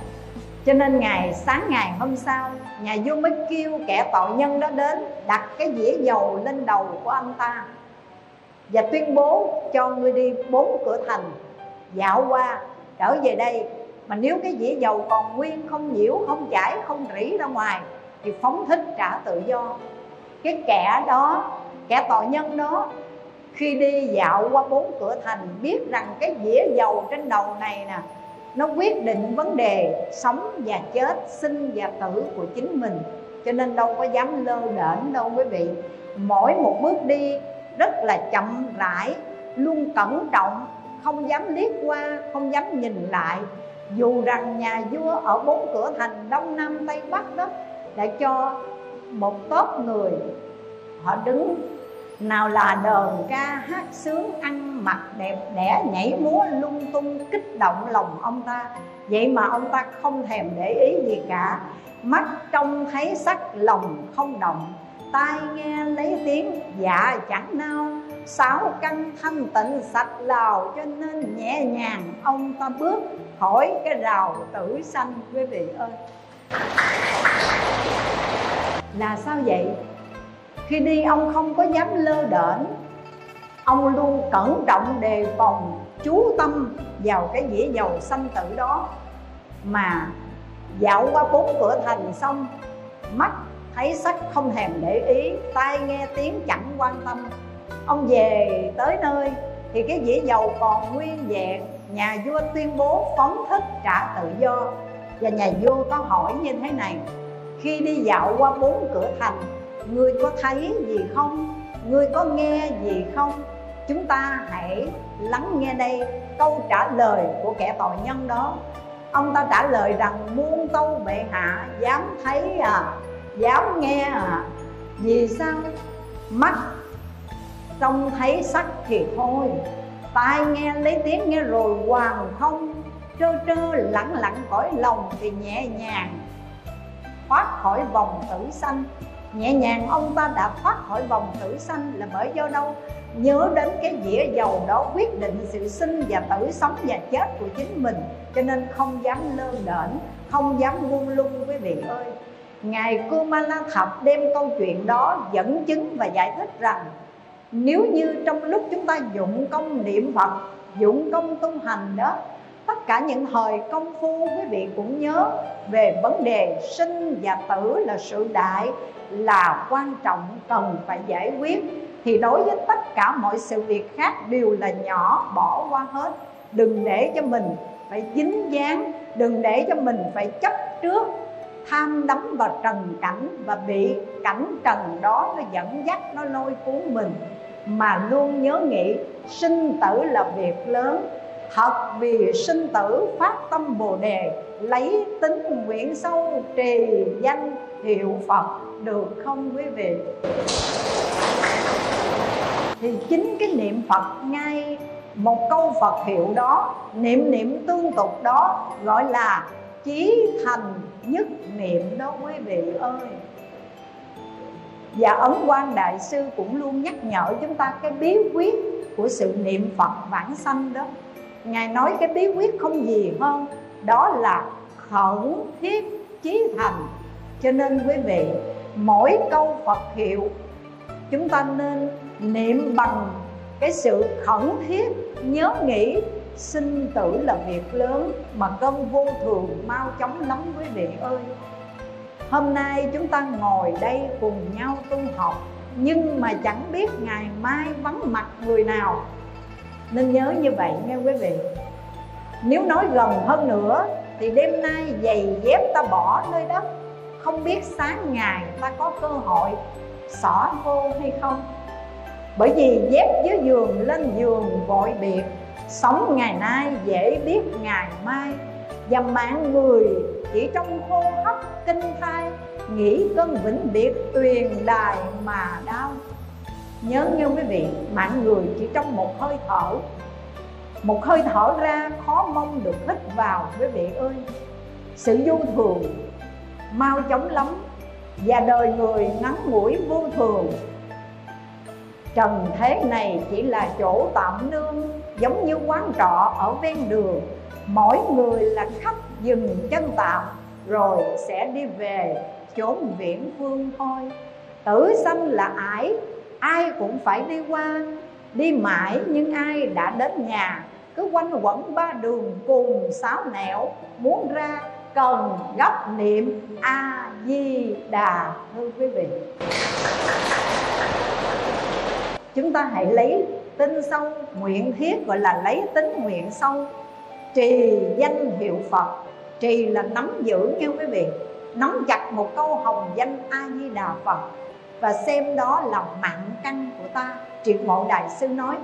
Cho nên ngày, sáng ngày hôm sau, nhà vua mới kêu kẻ tội nhân đó đến, đặt cái dĩa dầu lên đầu của anh ta và tuyên bố cho ngươi đi bốn cửa thành, dạo qua, trở về đây. Mà nếu cái dĩa dầu còn nguyên, không nhiễu, không chảy, không rỉ ra ngoài, thì phóng thích trả tự do. Cái kẻ đó, kẻ tội nhân đó, khi đi dạo qua bốn cửa thành, biết rằng cái dĩa dầu trên đầu này nè, nó quyết định vấn đề sống và chết, sinh và tử của chính mình. Cho nên đâu có dám lơ đễnh đâu quý vị. Mỗi một bước đi rất là chậm rãi, luôn cẩn trọng, không dám liếc qua, không dám nhìn lại. Dù rằng nhà vua ở bốn cửa thành đông nam tây bắc đó đã cho một tốp người, họ đứng. Nào là đờn ca hát sướng ăn mặc đẹp đẽ, nhảy múa lung tung, kích động lòng ông ta. Vậy mà ông ta không thèm để ý gì cả. Mắt trông thấy sắc lòng không động tai nghe lấy tiếng. Dạ chẳng nao sáu căn thanh tịnh sạch lào cho nên nhẹ nhàng. Ông ta bước khỏi cái rào tử sanh quý vị ơi. Là sao vậy? Khi đi, ông không có dám lơ đễnh. Ông luôn cẩn trọng đề phòng, chú tâm vào cái dĩa dầu sanh tử đó. Mà dạo qua bốn cửa thành xong, mắt thấy sắc không thèm để ý, tai nghe tiếng chẳng quan tâm ông về tới nơi, thì cái dĩa dầu còn nguyên vẹn, nhà vua tuyên bố phóng thích trả tự do và nhà vua có hỏi như thế này, khi đi dạo qua bốn cửa thành Ngươi có thấy gì không? Ngươi có nghe gì không? Chúng ta hãy lắng nghe đây, câu trả lời của kẻ tội nhân đó Ông ta trả lời rằng, muôn tâu bệ hạ, dám thấy à Dám nghe à? Vì sao? Mắt trông thấy sắc thì thôi. Tai nghe lấy tiếng nghe rồi hoàng không? Trơ trơ lặng lặng cõi lòng thì nhẹ nhàng Thoát khỏi vòng tử sanh. Nhẹ nhàng ông ta đã thoát khỏi vòng tử sanh là bởi do đâu? Nhớ đến cái dĩa dầu đó quyết định sự sinh và tử sống và chết của chính mình. Cho nên không dám lơ đễnh, không dám buông lung, quý vị ơi ngài Kumala Thập đem câu chuyện đó dẫn chứng và giải thích rằng, nếu như trong lúc chúng ta dụng công niệm phật, dụng công tu hành đó, tất cả những thời công phu quý vị cũng nhớ về vấn đề sinh và tử là sự đại là quan trọng cần phải giải quyết, thì đối với tất cả mọi sự việc khác đều là nhỏ, bỏ qua hết. Đừng để cho mình phải dính dáng, đừng để cho mình phải chấp trước tham đắm vào trần cảnh và bị cảnh trần đó nó dẫn dắt, nó lôi cuốn mình. Mà luôn nhớ nghĩ, sinh tử là việc lớn. Thật vì sinh tử phát tâm bồ đề, lấy tính nguyện sâu trì danh hiệu phật, được không quý vị? Thì chính cái niệm phật ngay một câu phật hiệu đó, niệm niệm tương tục đó, gọi là chí thành nhất niệm đó quý vị ơi. Và ấn quan đại sư cũng luôn nhắc nhở chúng ta cái bí quyết của sự niệm phật vãng sanh đó. Ngài nói cái bí quyết không gì hơn, đó là khẩn thiết chí thành. Cho nên quý vị, mỗi câu phật hiệu, chúng ta nên niệm bằng cái sự khẩn thiết nhớ nghĩ sinh tử là việc lớn mà công vô thường mau chóng lắm quý vị ơi. Hôm nay chúng ta ngồi đây cùng nhau tu học, nhưng mà chẳng biết ngày mai vắng mặt người nào. Nên nhớ như vậy nghe quý vị. Nếu nói gần hơn nữa, thì đêm nay giày dép ta bỏ nơi đất không biết sáng ngày ta có cơ hội xỏ vô hay không. Bởi vì dép dưới giường lên giường vội biệt sống ngày nay dễ biết ngày mai. Và mạng người chỉ trong hô hấp kinh thai nghĩ cơn vĩnh biệt tuyền đài mà đau. Nhớ như quý vị mạng người chỉ trong một hơi thở. Một hơi thở ra khó mong được hít vào quý vị ơi. Sự vô thường, mau chóng lắm. Và đời người ngắn ngủi vô thường trần thế này chỉ là chỗ tạm nương, giống như quán trọ ở ven đường. Mỗi người là khách dừng chân tạm, rồi sẽ đi về chốn viễn phương thôi. Tử sanh là ải, ai cũng phải đi qua. Đi mãi nhưng ai đã đến nhà, cứ quanh quẩn ba đường cùng sáu nẻo. Muốn ra cần gấp niệm a di đà, thưa quý vị chúng ta hãy lấy tinh sâu, nguyện thiết, gọi là lấy tính nguyện sâu. Trì danh hiệu phật. Trì là nắm giữ như quý vị, nắm chặt một câu hồng danh a di đà phật. Và xem đó là mạng căn của ta. Triệt mộ đại sư nói,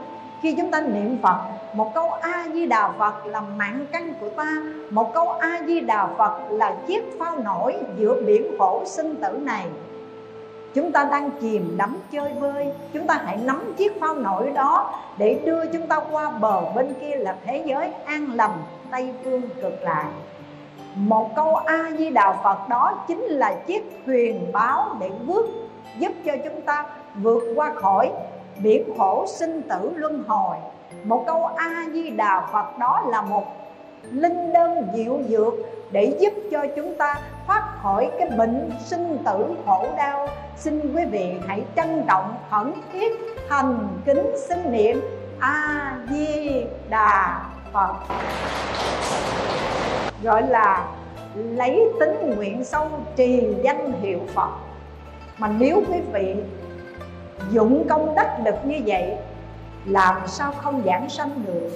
khi chúng ta niệm phật, một câu a di đà phật là mạng căn của ta. Một câu a di đà phật là chiếc phao nổi giữa biển khổ sinh tử này chúng ta đang chìm đắm chơi vơi. Chúng ta hãy nắm chiếc phao nổi đó để đưa chúng ta qua bờ bên kia là thế giới an lành, tây phương cực lạc. Một câu a di đà phật đó chính là chiếc thuyền báo để bước giúp cho chúng ta vượt qua khỏi biển khổ sinh tử luân hồi. Một câu a di đà phật đó là một linh đơn diệu dược để giúp cho chúng ta thoát khỏi cái bệnh sinh tử khổ đau xin quý vị hãy trân trọng khẩn thiết thành kính xin niệm a di đà phật. Gọi là lấy tính nguyện sâu trì danh hiệu phật. Mà nếu quý vị dụng công đắc lực như vậy, làm sao không giảng sanh được?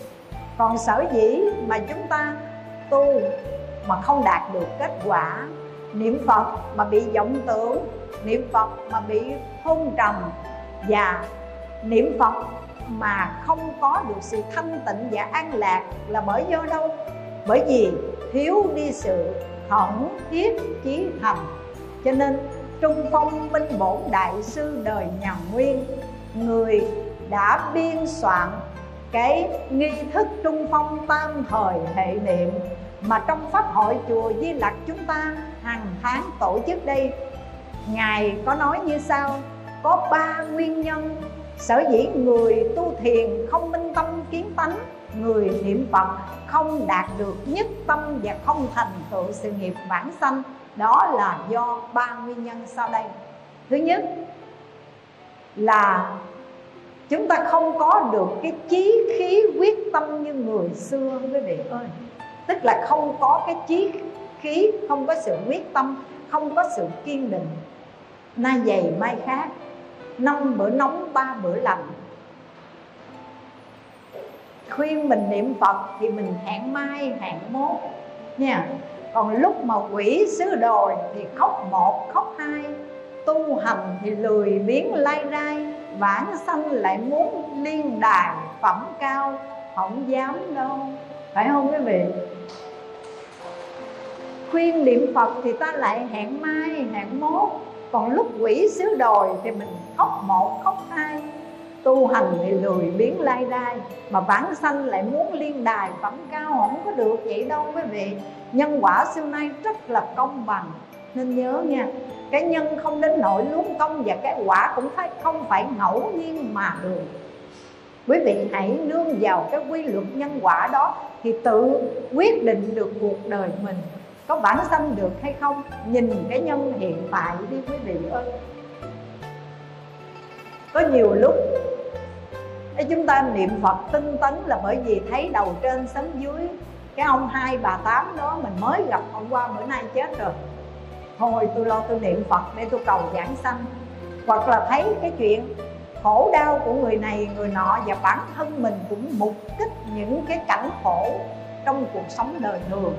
Còn sở dĩ mà chúng ta tu mà không đạt được kết quả niệm phật mà bị vọng tưởng niệm phật mà bị hôn trầm và niệm phật mà không có được sự thanh tịnh và an lạc là bởi do đâu? Bởi vì thiếu đi sự thẩn thiết chí thành. Cho nên trung phong minh bổn đại sư đời nhà nguyên, người đã biên soạn cái nghi thức trung phong tam thời hệ niệm mà trong pháp hội chùa Di Lặc chúng ta hàng tháng tổ chức đây. Ngài có nói như sau, Có ba nguyên nhân. Sở dĩ người tu thiền không minh tâm kiến tánh, Người niệm Phật không đạt được nhất tâm và không thành tựu sự nghiệp vãng sanh. Đó là do ba nguyên nhân sau đây. Thứ nhất là chúng ta không có được cái chí khí quyết tâm như người xưa, quý vị ơi. Tức là không có cái chí khí, không có sự quyết tâm, không có sự kiên định nay dày mai khác, năm bữa nóng, ba bữa lạnh. Khuyên mình niệm phật thì mình hẹn mai, hẹn mốt, nha. Còn lúc mà quỷ xứ đồi thì khóc một, khóc hai. Tu hành thì lười biếng lai rai, vãng sanh lại muốn liên đài phẩm cao, không dám đâu. Phải không quý vị? Khuyên niệm phật thì ta lại hẹn mai, hẹn mốt còn lúc quỷ xứ đồi thì mình khóc một, khóc hai. Tu hành thì lười biến lai đai mà vãng sanh lại muốn liên đài phẩm cao không có được vậy đâu quý vị. Nhân quả xưa nay rất là công bằng. Nên nhớ nha, cái nhân không đến nỗi luống công và cái quả cũng phải, không phải ngẫu nhiên mà được. Quý vị hãy nương vào cái quy luật nhân quả đó thì tự quyết định được cuộc đời mình có bản sanh được hay không? Nhìn cái nhân hiện tại đi quý vị ơi. Có nhiều lúc để chúng ta niệm phật tinh tấn là bởi vì thấy đầu trên sấm dưới. Cái ông hai bà tám đó mình mới gặp hôm qua, bữa nay chết rồi. Thôi tôi lo tôi niệm phật để tôi cầu giảng sanh. Hoặc là thấy cái chuyện khổ đau của người này, người nọ và bản thân mình cũng mục kích những cái cảnh khổ trong cuộc sống đời thường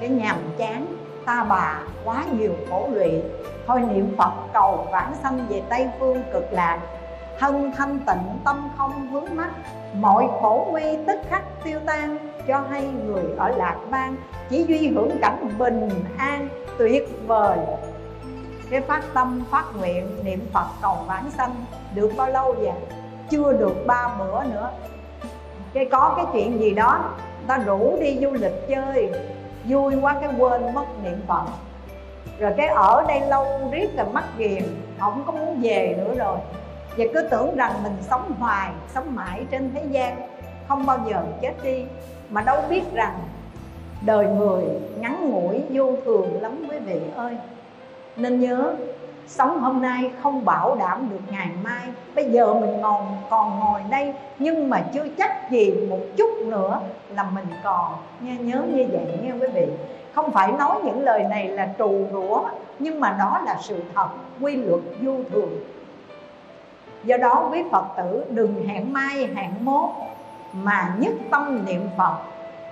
cái nhàm chán, ta bà quá nhiều khổ lụy. Thôi niệm phật cầu vãng sanh về tây phương cực lạc. Thân thanh tịnh, tâm không vướng mắc. Mọi khổ nguy tức khắc tiêu tan, cho hay người ở lạc bang chỉ duy hưởng cảnh bình an, tuyệt vời. Cái phát tâm, phát nguyện, niệm phật cầu vãng sanh được bao lâu vậy? Chưa được ba bữa nữa. Cái có cái chuyện gì đó, ta rủ đi du lịch chơi vui quá cái quên mất niệm phật. Rồi cái ở đây lâu riết là mắc ghiền, không có muốn về nữa rồi. Và cứ tưởng rằng mình sống hoài, sống mãi trên thế gian, không bao giờ chết đi. Mà đâu biết rằng đời người ngắn ngủi vô thường lắm quý vị ơi. Nên nhớ sống hôm nay không bảo đảm được ngày mai. Bây giờ mình còn còn ngồi đây, nhưng mà chưa chắc gì một chút nữa là mình còn. Nghe, nhớ như vậy nghe quý vị. Không phải nói những lời này là trù rủa nhưng mà đó là sự thật, quy luật vô thường. Do đó quý phật tử đừng hẹn mai, hẹn mốt, mà nhất tâm niệm phật.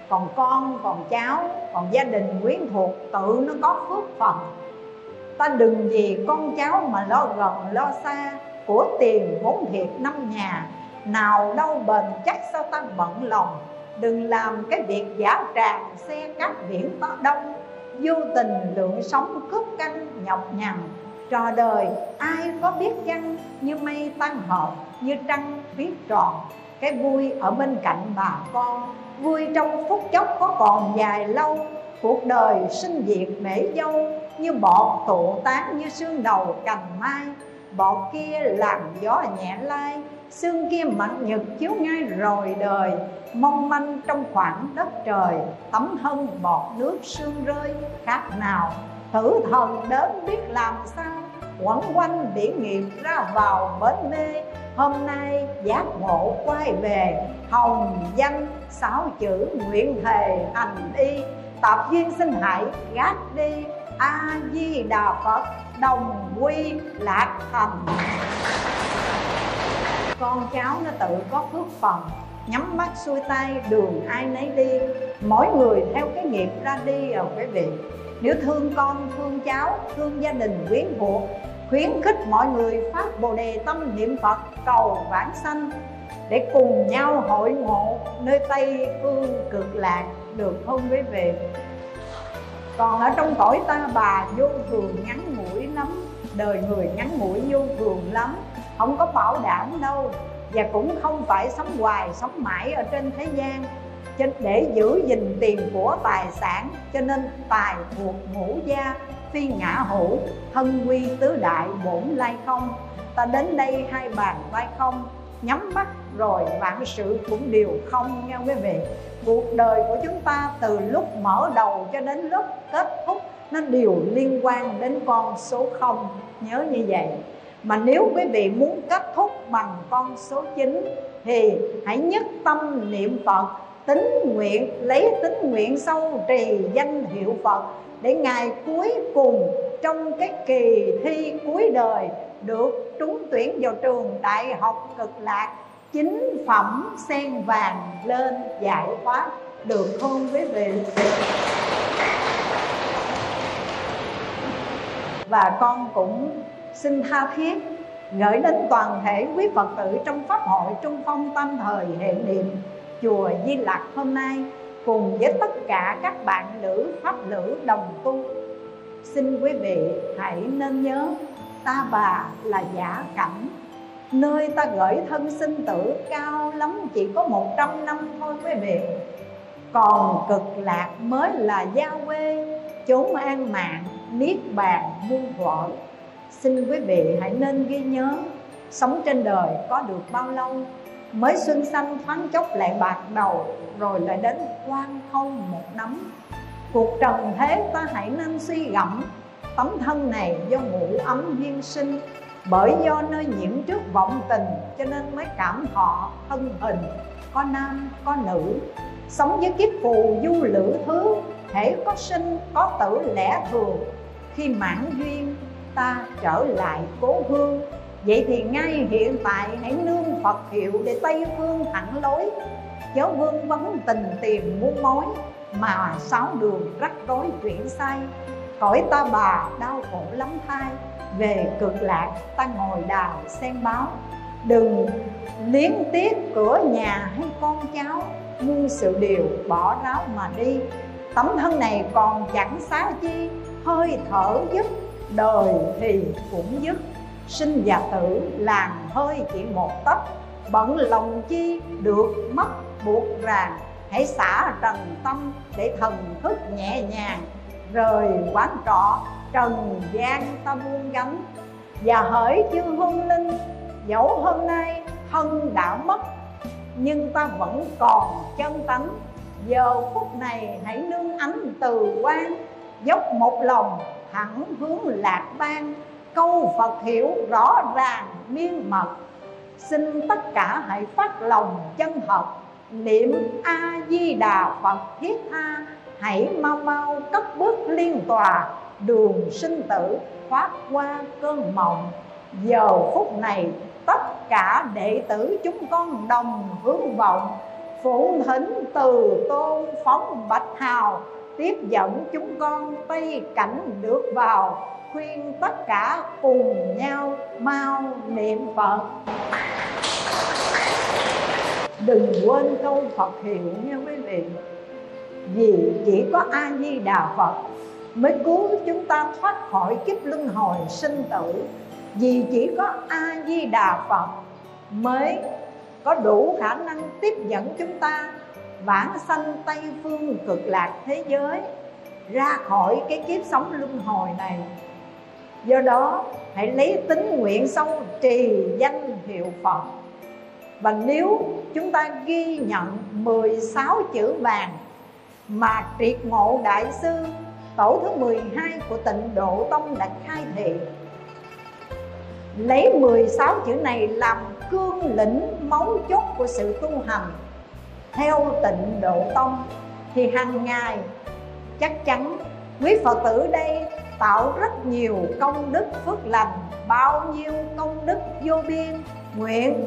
Còn con, còn cháu, còn gia đình quyến thuộc, tự nó có phước phần ta đừng vì con cháu mà lo gần, lo xa, của tiền vốn thiệt năm nhà. Nào đâu bền chắc sao ta bận lòng. Đừng làm cái việc giả tràng xe cát biển to đông. Vô tình lượng sống cướp canh, nhọc nhằn. Trò đời, ai có biết chăng? Như mây tan hợp như trăng biết tròn. Cái vui ở bên cạnh bà con, vui trong phút chốc có còn dài lâu. Cuộc đời sinh diệt mễ dâu như bọt tụ tán như xương đầu cành mai, bọt kia làm gió nhẹ lai xương kia mặn nhật chiếu ngay rồi đời. Mong manh trong khoảng đất trời, tấm thân bọt nước sương rơi, khác nào tử thần đến biết làm sao. Quẩn quanh biển nghiệp ra vào bến mê, hôm nay giác ngộ quay về, hồng danh sáu chữ nguyện thề hành y. Tạp duyên sinh hại gác đi a di đà phật, đồng quy lạc thành. Con cháu nó tự có phước phần, nhắm mắt xuôi tay, đường ai nấy đi. Mỗi người theo cái nghiệp ra đi à quý vị nếu thương con, thương cháu, thương gia đình, quyến thuộc, khuyến khích mọi người phát bồ đề tâm niệm phật, cầu vãng sanh để cùng nhau hội ngộ nơi tây phương cực lạc được không quý vị còn ở trong cõi ta, bà vô thường ngắn ngủi lắm. Đời người ngắn ngủi vô thường lắm. Không có bảo đảm đâu. Và cũng không phải sống hoài, sống mãi ở trên thế gian. Để giữ gìn tiền của tài sản, cho nên tài thuộc ngũ gia, phi ngã hữu, thân quy tứ đại bổn lai không. Ta đến đây hai bàn vai không, nhắm mắt rồi vạn sự cũng đều không nha quý vị cuộc đời của chúng ta từ lúc mở đầu cho đến lúc kết thúc, nó đều liên quan đến con số 0 nhớ như vậy. Mà nếu quý vị muốn kết thúc bằng con số 9 thì hãy nhất tâm niệm Phật tính nguyện, lấy tính nguyện sâu trì danh hiệu Phật, để ngày cuối cùng trong cái kỳ thi cuối đời được trúng tuyển vào trường đại học cực lạc chính phẩm sen vàng lên giải thoát được không quý vị. Và con cũng xin tha thiết gửi đến toàn thể quý Phật tử trong Pháp hội Trung Phong Tam Thời Hiện Niệm Chùa Di Lạc hôm nay cùng với tất cả các bạn nữ Pháp nữ đồng tu. Xin quý vị hãy nên nhớ, ta bà là giả cảnh Nơi ta gửi thân sinh tử cao lắm chỉ có 100 năm thôi quý vị. Còn cực lạc mới là gia quê, chốn an mạng, niết bàn, muôn thuở xin quý vị hãy nên ghi nhớ, sống trên đời có được bao lâu, mới xuân xanh thoáng chốc lại bạc đầu, rồi lại đến quan không một nắm cuộc trần thế ta hãy nên suy gẫm, tấm thân này do ngủ ấm duyên sinh bởi do nơi nhiễm trước vọng tình, cho nên mới cảm thọ thân hình. Có nam, có nữ. Sống với kiếp phù, du lữ thứ. Thể có sinh, có tử, lẽ thường. Khi mãn duyên, ta trở lại cố hương. Vậy thì ngay hiện tại, hãy nương phật hiệu để tây phương thẳng lối. Chớ vương vấn tình tìm muôn mối, mà sáu đường rắc rối chuyển sai. Cõi ta bà đau khổ lắm thai về cực lạc, ta ngồi đào sen báo. Đừng liến tiếc cửa nhà hay con cháu muôn sự điều bỏ ráo mà đi. Tấm thân này còn chẳng xá chi, hơi thở dứt, đời thì cũng dứt. Sinh và tử làng hơi chỉ một tấc, bận lòng chi được mất buộc ràng. Hãy xả trần tâm để thần thức nhẹ nhàng, rời quán trọ trần gian ta buông gánh và hỡi chư hương linh, dẫu hôm nay thân đã mất, nhưng ta vẫn còn chân tánh. Giờ phút này hãy nương ánh từ quan dốc một lòng thẳng hướng lạc ban câu phật hiểu rõ ràng miên mật, xin tất cả hãy phát lòng chân thật. Niệm a di đà phật thiết tha, hãy mau mau cất bước liên tòa đường sinh tử thoát qua cơn mộng. Giờ phút này, tất cả đệ tử chúng con đồng hướng vọng. Phụng thỉnh từ tôn phóng bạch hào, tiếp dẫn chúng con tây cảnh được vào. Khuyên tất cả cùng nhau mau niệm phật. Đừng quên câu phật hiệu nha quý vị. Vì chỉ có a di đà phật mới cứu chúng ta thoát khỏi kiếp luân hồi sinh tử. Vì chỉ có a di đà phật mới có đủ khả năng tiếp dẫn chúng ta vãng sanh tây phương cực lạc thế giới ra khỏi cái kiếp sống luân hồi này. Do đó, hãy lấy tính nguyện sâu trì danh hiệu phật. Và nếu chúng ta ghi nhận 16 chữ vàng mà triệt ngộ đại sư tổ thứ 12 của tịnh độ tông đã khai thị lấy 16 chữ này làm cương lĩnh máu chốt của sự tu hành. Theo tịnh độ tông thì hàng ngày chắc chắn quý phật tử đây tạo rất nhiều công đức phước lành, bao nhiêu công đức vô biên, nguyện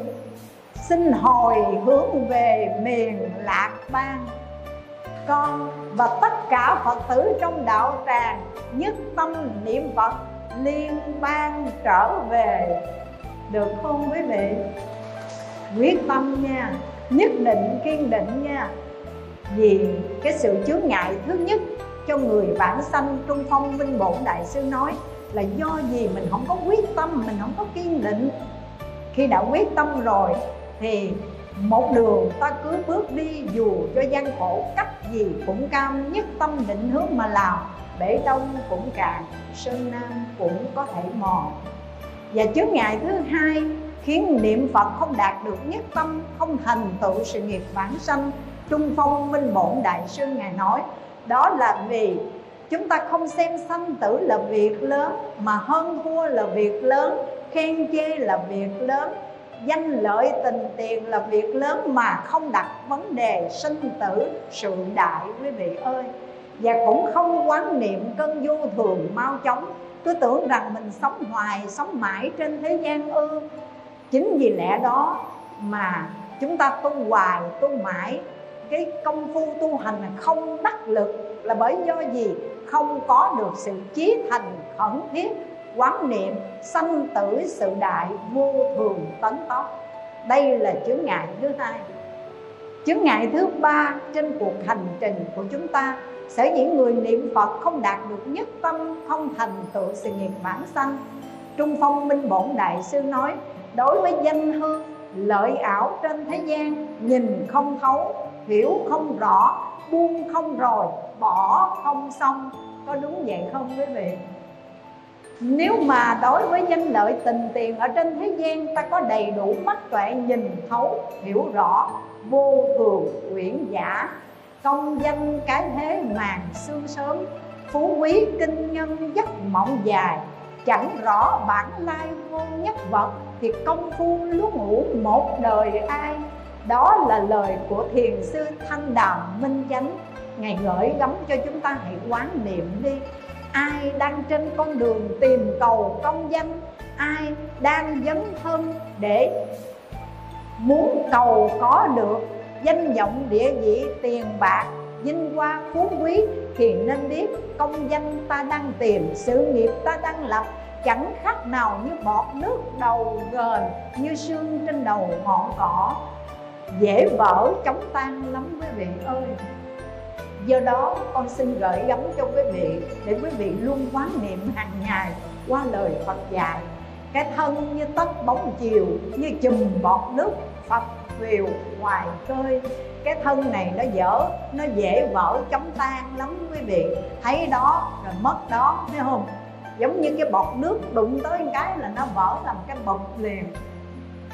xin hồi hướng về miền lạc bang con và tất cả phật tử trong đạo tràng nhất tâm niệm phật liên bang trở về. Được không quý vị? Quyết tâm nha, nhất định kiên định nha. Vì cái sự chướng ngại thứ nhất cho người vãng sanh trung phong minh bổn đại sư nói là do gì mình không có quyết tâm, mình không có kiên định. Khi đã quyết tâm rồi thì một đường ta cứ bước đi dù cho gian khổ, cách gì cũng cam nhất tâm định hướng mà làm. Bể đông cũng cạn, sơn nam cũng có thể mòn. Và chướng ngại thứ hai, khiến niệm phật không đạt được nhất tâm, không thành tựu sự nghiệp vãng sanh. Trung phong minh bổn đại sư ngài nói, đó là vì chúng ta không xem sanh tử là việc lớn, mà hơn thua là việc lớn, khen chê là việc lớn danh lợi tình tiền là việc lớn mà không đặt vấn đề sinh tử sự đại, quý vị ơi. Và cũng không quán niệm cơn vô thường mau chóng. Cứ tưởng rằng mình sống hoài, sống mãi trên thế gian ư. Chính vì lẽ đó mà chúng ta tu hoài, tu mãi, cái công phu tu hành không đắc lực là bởi do gì? Không có được sự chí thành khẩn thiết quán niệm sanh tử sự đại vô thường tấn tốc. Đây là chướng ngại thứ hai. Chướng ngại thứ ba trên cuộc hành trình của chúng ta, sở dĩ người niệm phật không đạt được nhất tâm, không thành tựu sự nghiệp bản sanh. Trung phong minh bổn đại sư nói, đối với danh hư, lợi ảo trên thế gian, nhìn không thấu, hiểu không rõ, buông không rồi, bỏ không xong. Có đúng vậy không quý vị? Nếu mà đối với danh lợi tình tiền ở trên thế gian, ta có đầy đủ mắt tuệ nhìn thấu, hiểu rõ, vô thường quyển giả. Công danh cái thế màn xương sớm, phú quý kinh nhân giấc mộng dài. Chẳng rõ bản lai vô nhất vật thì công phu lúc ngủ một đời ai. Đó là lời của thiền sư thanh đàm minh chánh. Ngài gửi gắm cho chúng ta hãy quán niệm đi ai đang trên con đường tìm cầu công danh? Ai đang dấn thân để muốn cầu có được? Danh vọng địa vị tiền bạc, vinh hoa phú quý thì nên biết công danh ta đang tìm, sự nghiệp ta đang lập. Chẳng khác nào như bọt nước đầu gờn, như sương trên đầu ngọn cỏ. Dễ vỡ chóng tan lắm quý vị ơi do đó, con xin gửi gắm cho quý vị để quý vị luôn quán niệm hàng ngày qua lời Phật dạy. Cái thân như tất bóng chiều, như chùm bọt nước, Phật phiều ngoài khơi. Cái thân này nó dở, nó dễ vỡ chóng tan lắm quý vị. Thấy đó rồi mất đó, thấy không? Giống như cái bọt nước đụng tới một cái là nó vỡ làm cái bọt liền.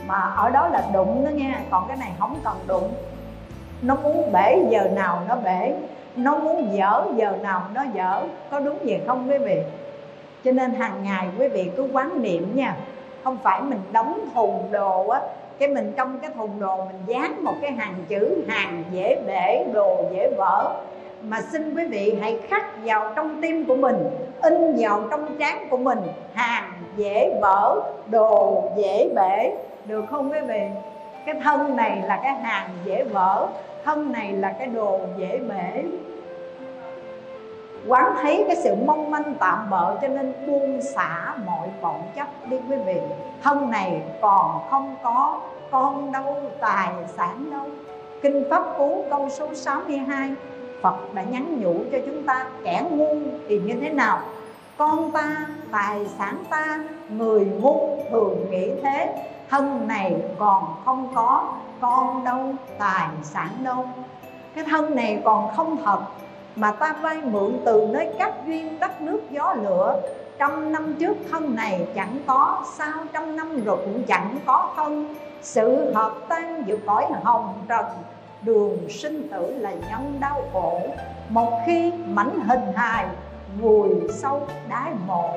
Mà ở đó là đụng đó nha, còn cái này không cần đụng. Nó muốn bể giờ nào nó bể nó muốn dở giờ nào nó dở, có đúng vậy không quý vị? Cho nên hàng ngày quý vị cứ quán niệm nha. Không phải mình đóng thùng đồ á, cái mình trong cái thùng đồ mình dán một cái hàng chữ, hàng dễ bể, đồ dễ vỡ. Mà xin quý vị hãy khắc vào trong tim của mình, in vào trong trán của mình, hàng dễ vỡ, đồ dễ bể. Được không quý vị? Cái thân này là cái hàng dễ vỡ thân này là cái đồ dễ bể. Quán thấy cái sự mong manh tạm bợ cho nên buông xả mọi vọng chấp đi quý vị. Thân này còn không có con đâu, tài sản đâu. Kinh pháp cú câu số 62 Phật đã nhắn nhủ cho chúng ta kẻ ngu thì như thế nào? Con ta, tài sản ta, người ngu thường nghĩ thế thân này còn không có, con đâu, tài sản đâu. Cái thân này còn không thật, mà ta vay mượn từ nơi các duyên đất nước gió lửa. Trăm năm trước thân này chẳng có, sao trăm năm rồi cũng chẳng có thân? Sự hợp tan giữa cõi hồng trần, đường sinh tử là nhân đau khổ. Một khi mảnh hình hài vùi sâu đáy mộ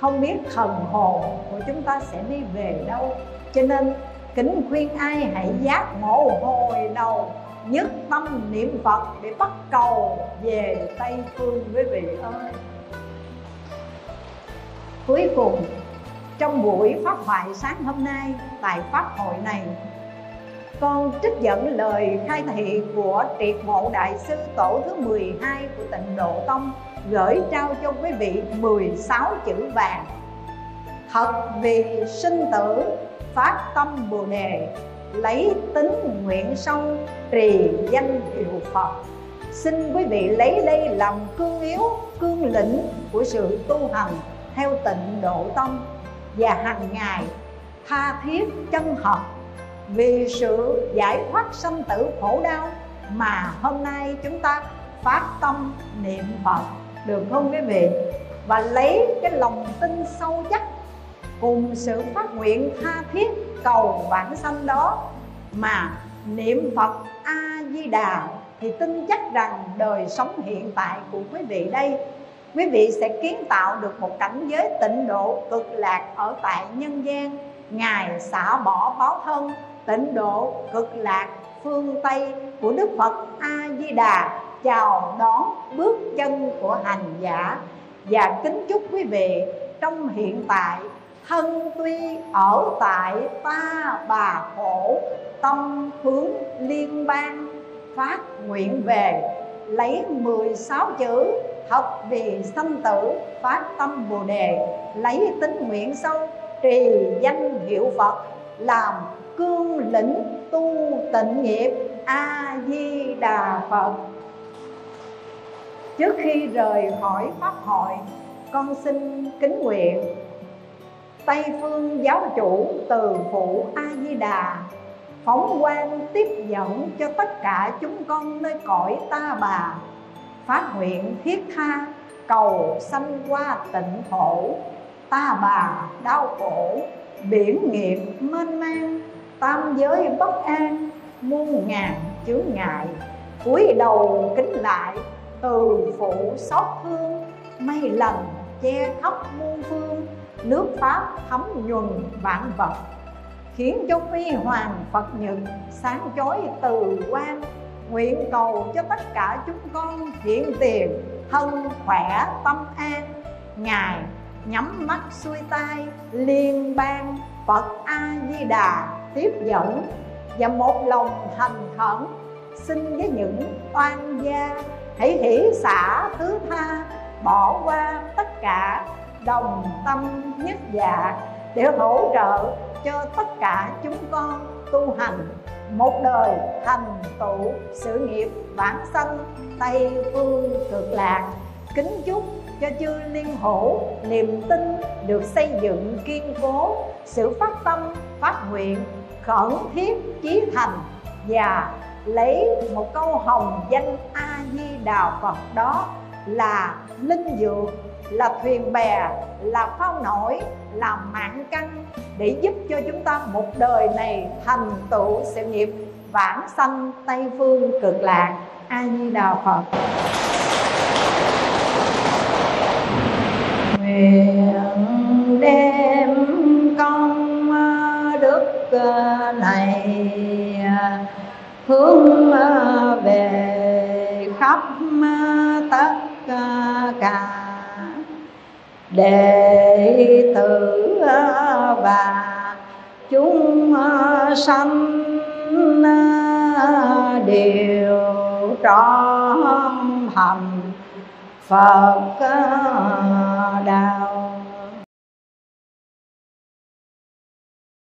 không biết thần hồn của chúng ta sẽ đi về đâu. Cho nên, kính khuyên ai hãy giác ngộ hồi đầu nhất tâm niệm phật để bắt cầu về tây phương quý vị ơi. Cuối cùng, trong buổi pháp thoại sáng hôm nay, tại pháp hội này con trích dẫn lời khai thị của triệt mộ đại sư tổ thứ 12 của tịnh độ tông, gửi trao cho quý vị 16 chữ vàng. Thật vì sinh tử, phát tâm bồ đề, lấy tính nguyện sâu, trì danh hiệu phật. Xin quý vị lấy đây làm cương yếu, cương lĩnh của sự tu hành theo tịnh độ tông và hàng ngày tha thiết chân thật vì sự giải thoát sanh tử khổ đau mà hôm nay chúng ta phát tâm niệm phật, được không quý vị? Và lấy cái lòng tin sâu chắc, cùng sự phát nguyện tha thiết cầu bản sanh đó mà niệm phật a di đà thì tin chắc rằng đời sống hiện tại của quý vị đây, quý vị sẽ kiến tạo được một cảnh giới tịnh độ cực lạc ở tại nhân gian. Ngài xả bỏ báo thân tịnh độ cực lạc phương tây của đức phật a di đà chào đón bước chân của hành giả. Và kính chúc quý vị trong hiện tại, thân tuy ở tại ta bà khổ, tâm hướng liên bang, phát nguyện về, lấy 16 chữ học vì sanh tử, phát tâm bồ đề, lấy tính nguyện sâu, trì danh hiệu phật, làm cương lĩnh tu tịnh nghiệp a di đà phật. Trước khi rời khỏi pháp hội, con xin kính nguyện tây phương giáo chủ từ phụ a di đà phóng quang tiếp dẫn cho tất cả chúng con nơi cõi ta bà, phát nguyện thiết tha cầu sanh qua tịnh thổ ta bà đau khổ, biển nghiệp mênh mang tam giới bất an, muôn ngàn chướng ngại, cúi đầu kính lại, từ phụ xót thương mây lần che khắp muôn phương, nước pháp thấm nhuần vạn vật, khiến cho huy hoàng phật nhật sáng chói từ quan, nguyện cầu cho tất cả chúng con hiện tiền, thân khỏe tâm an. Ngài nhắm mắt xuôi tay liên ban phật a di đà tiếp dẫn và một lòng thành khẩn. Xin với những oan gia, hãy hỷ xả thứ tha, bỏ qua tất cả đồng tâm nhất dạ để hỗ trợ cho tất cả chúng con tu hành một đời thành tựu sự nghiệp bản sanh tây phương cực lạc. Kính chúc cho chư liên hữu niềm tin được xây dựng kiên cố, sự phát tâm, phát nguyện khẩn thiết chí thành và lấy một câu hồng danh a di đà phật đó là linh dược, là thuyền bè, là phao nổi, là mạng căn để giúp cho chúng ta một đời này thành tựu sự nghiệp vãng sanh tây phương cực lạc. A di đà phật. Nguyện này. Hướng à, về khắp à, tất cả đệ tử à, và chúng sanh đều trọn hầm Phật đạo.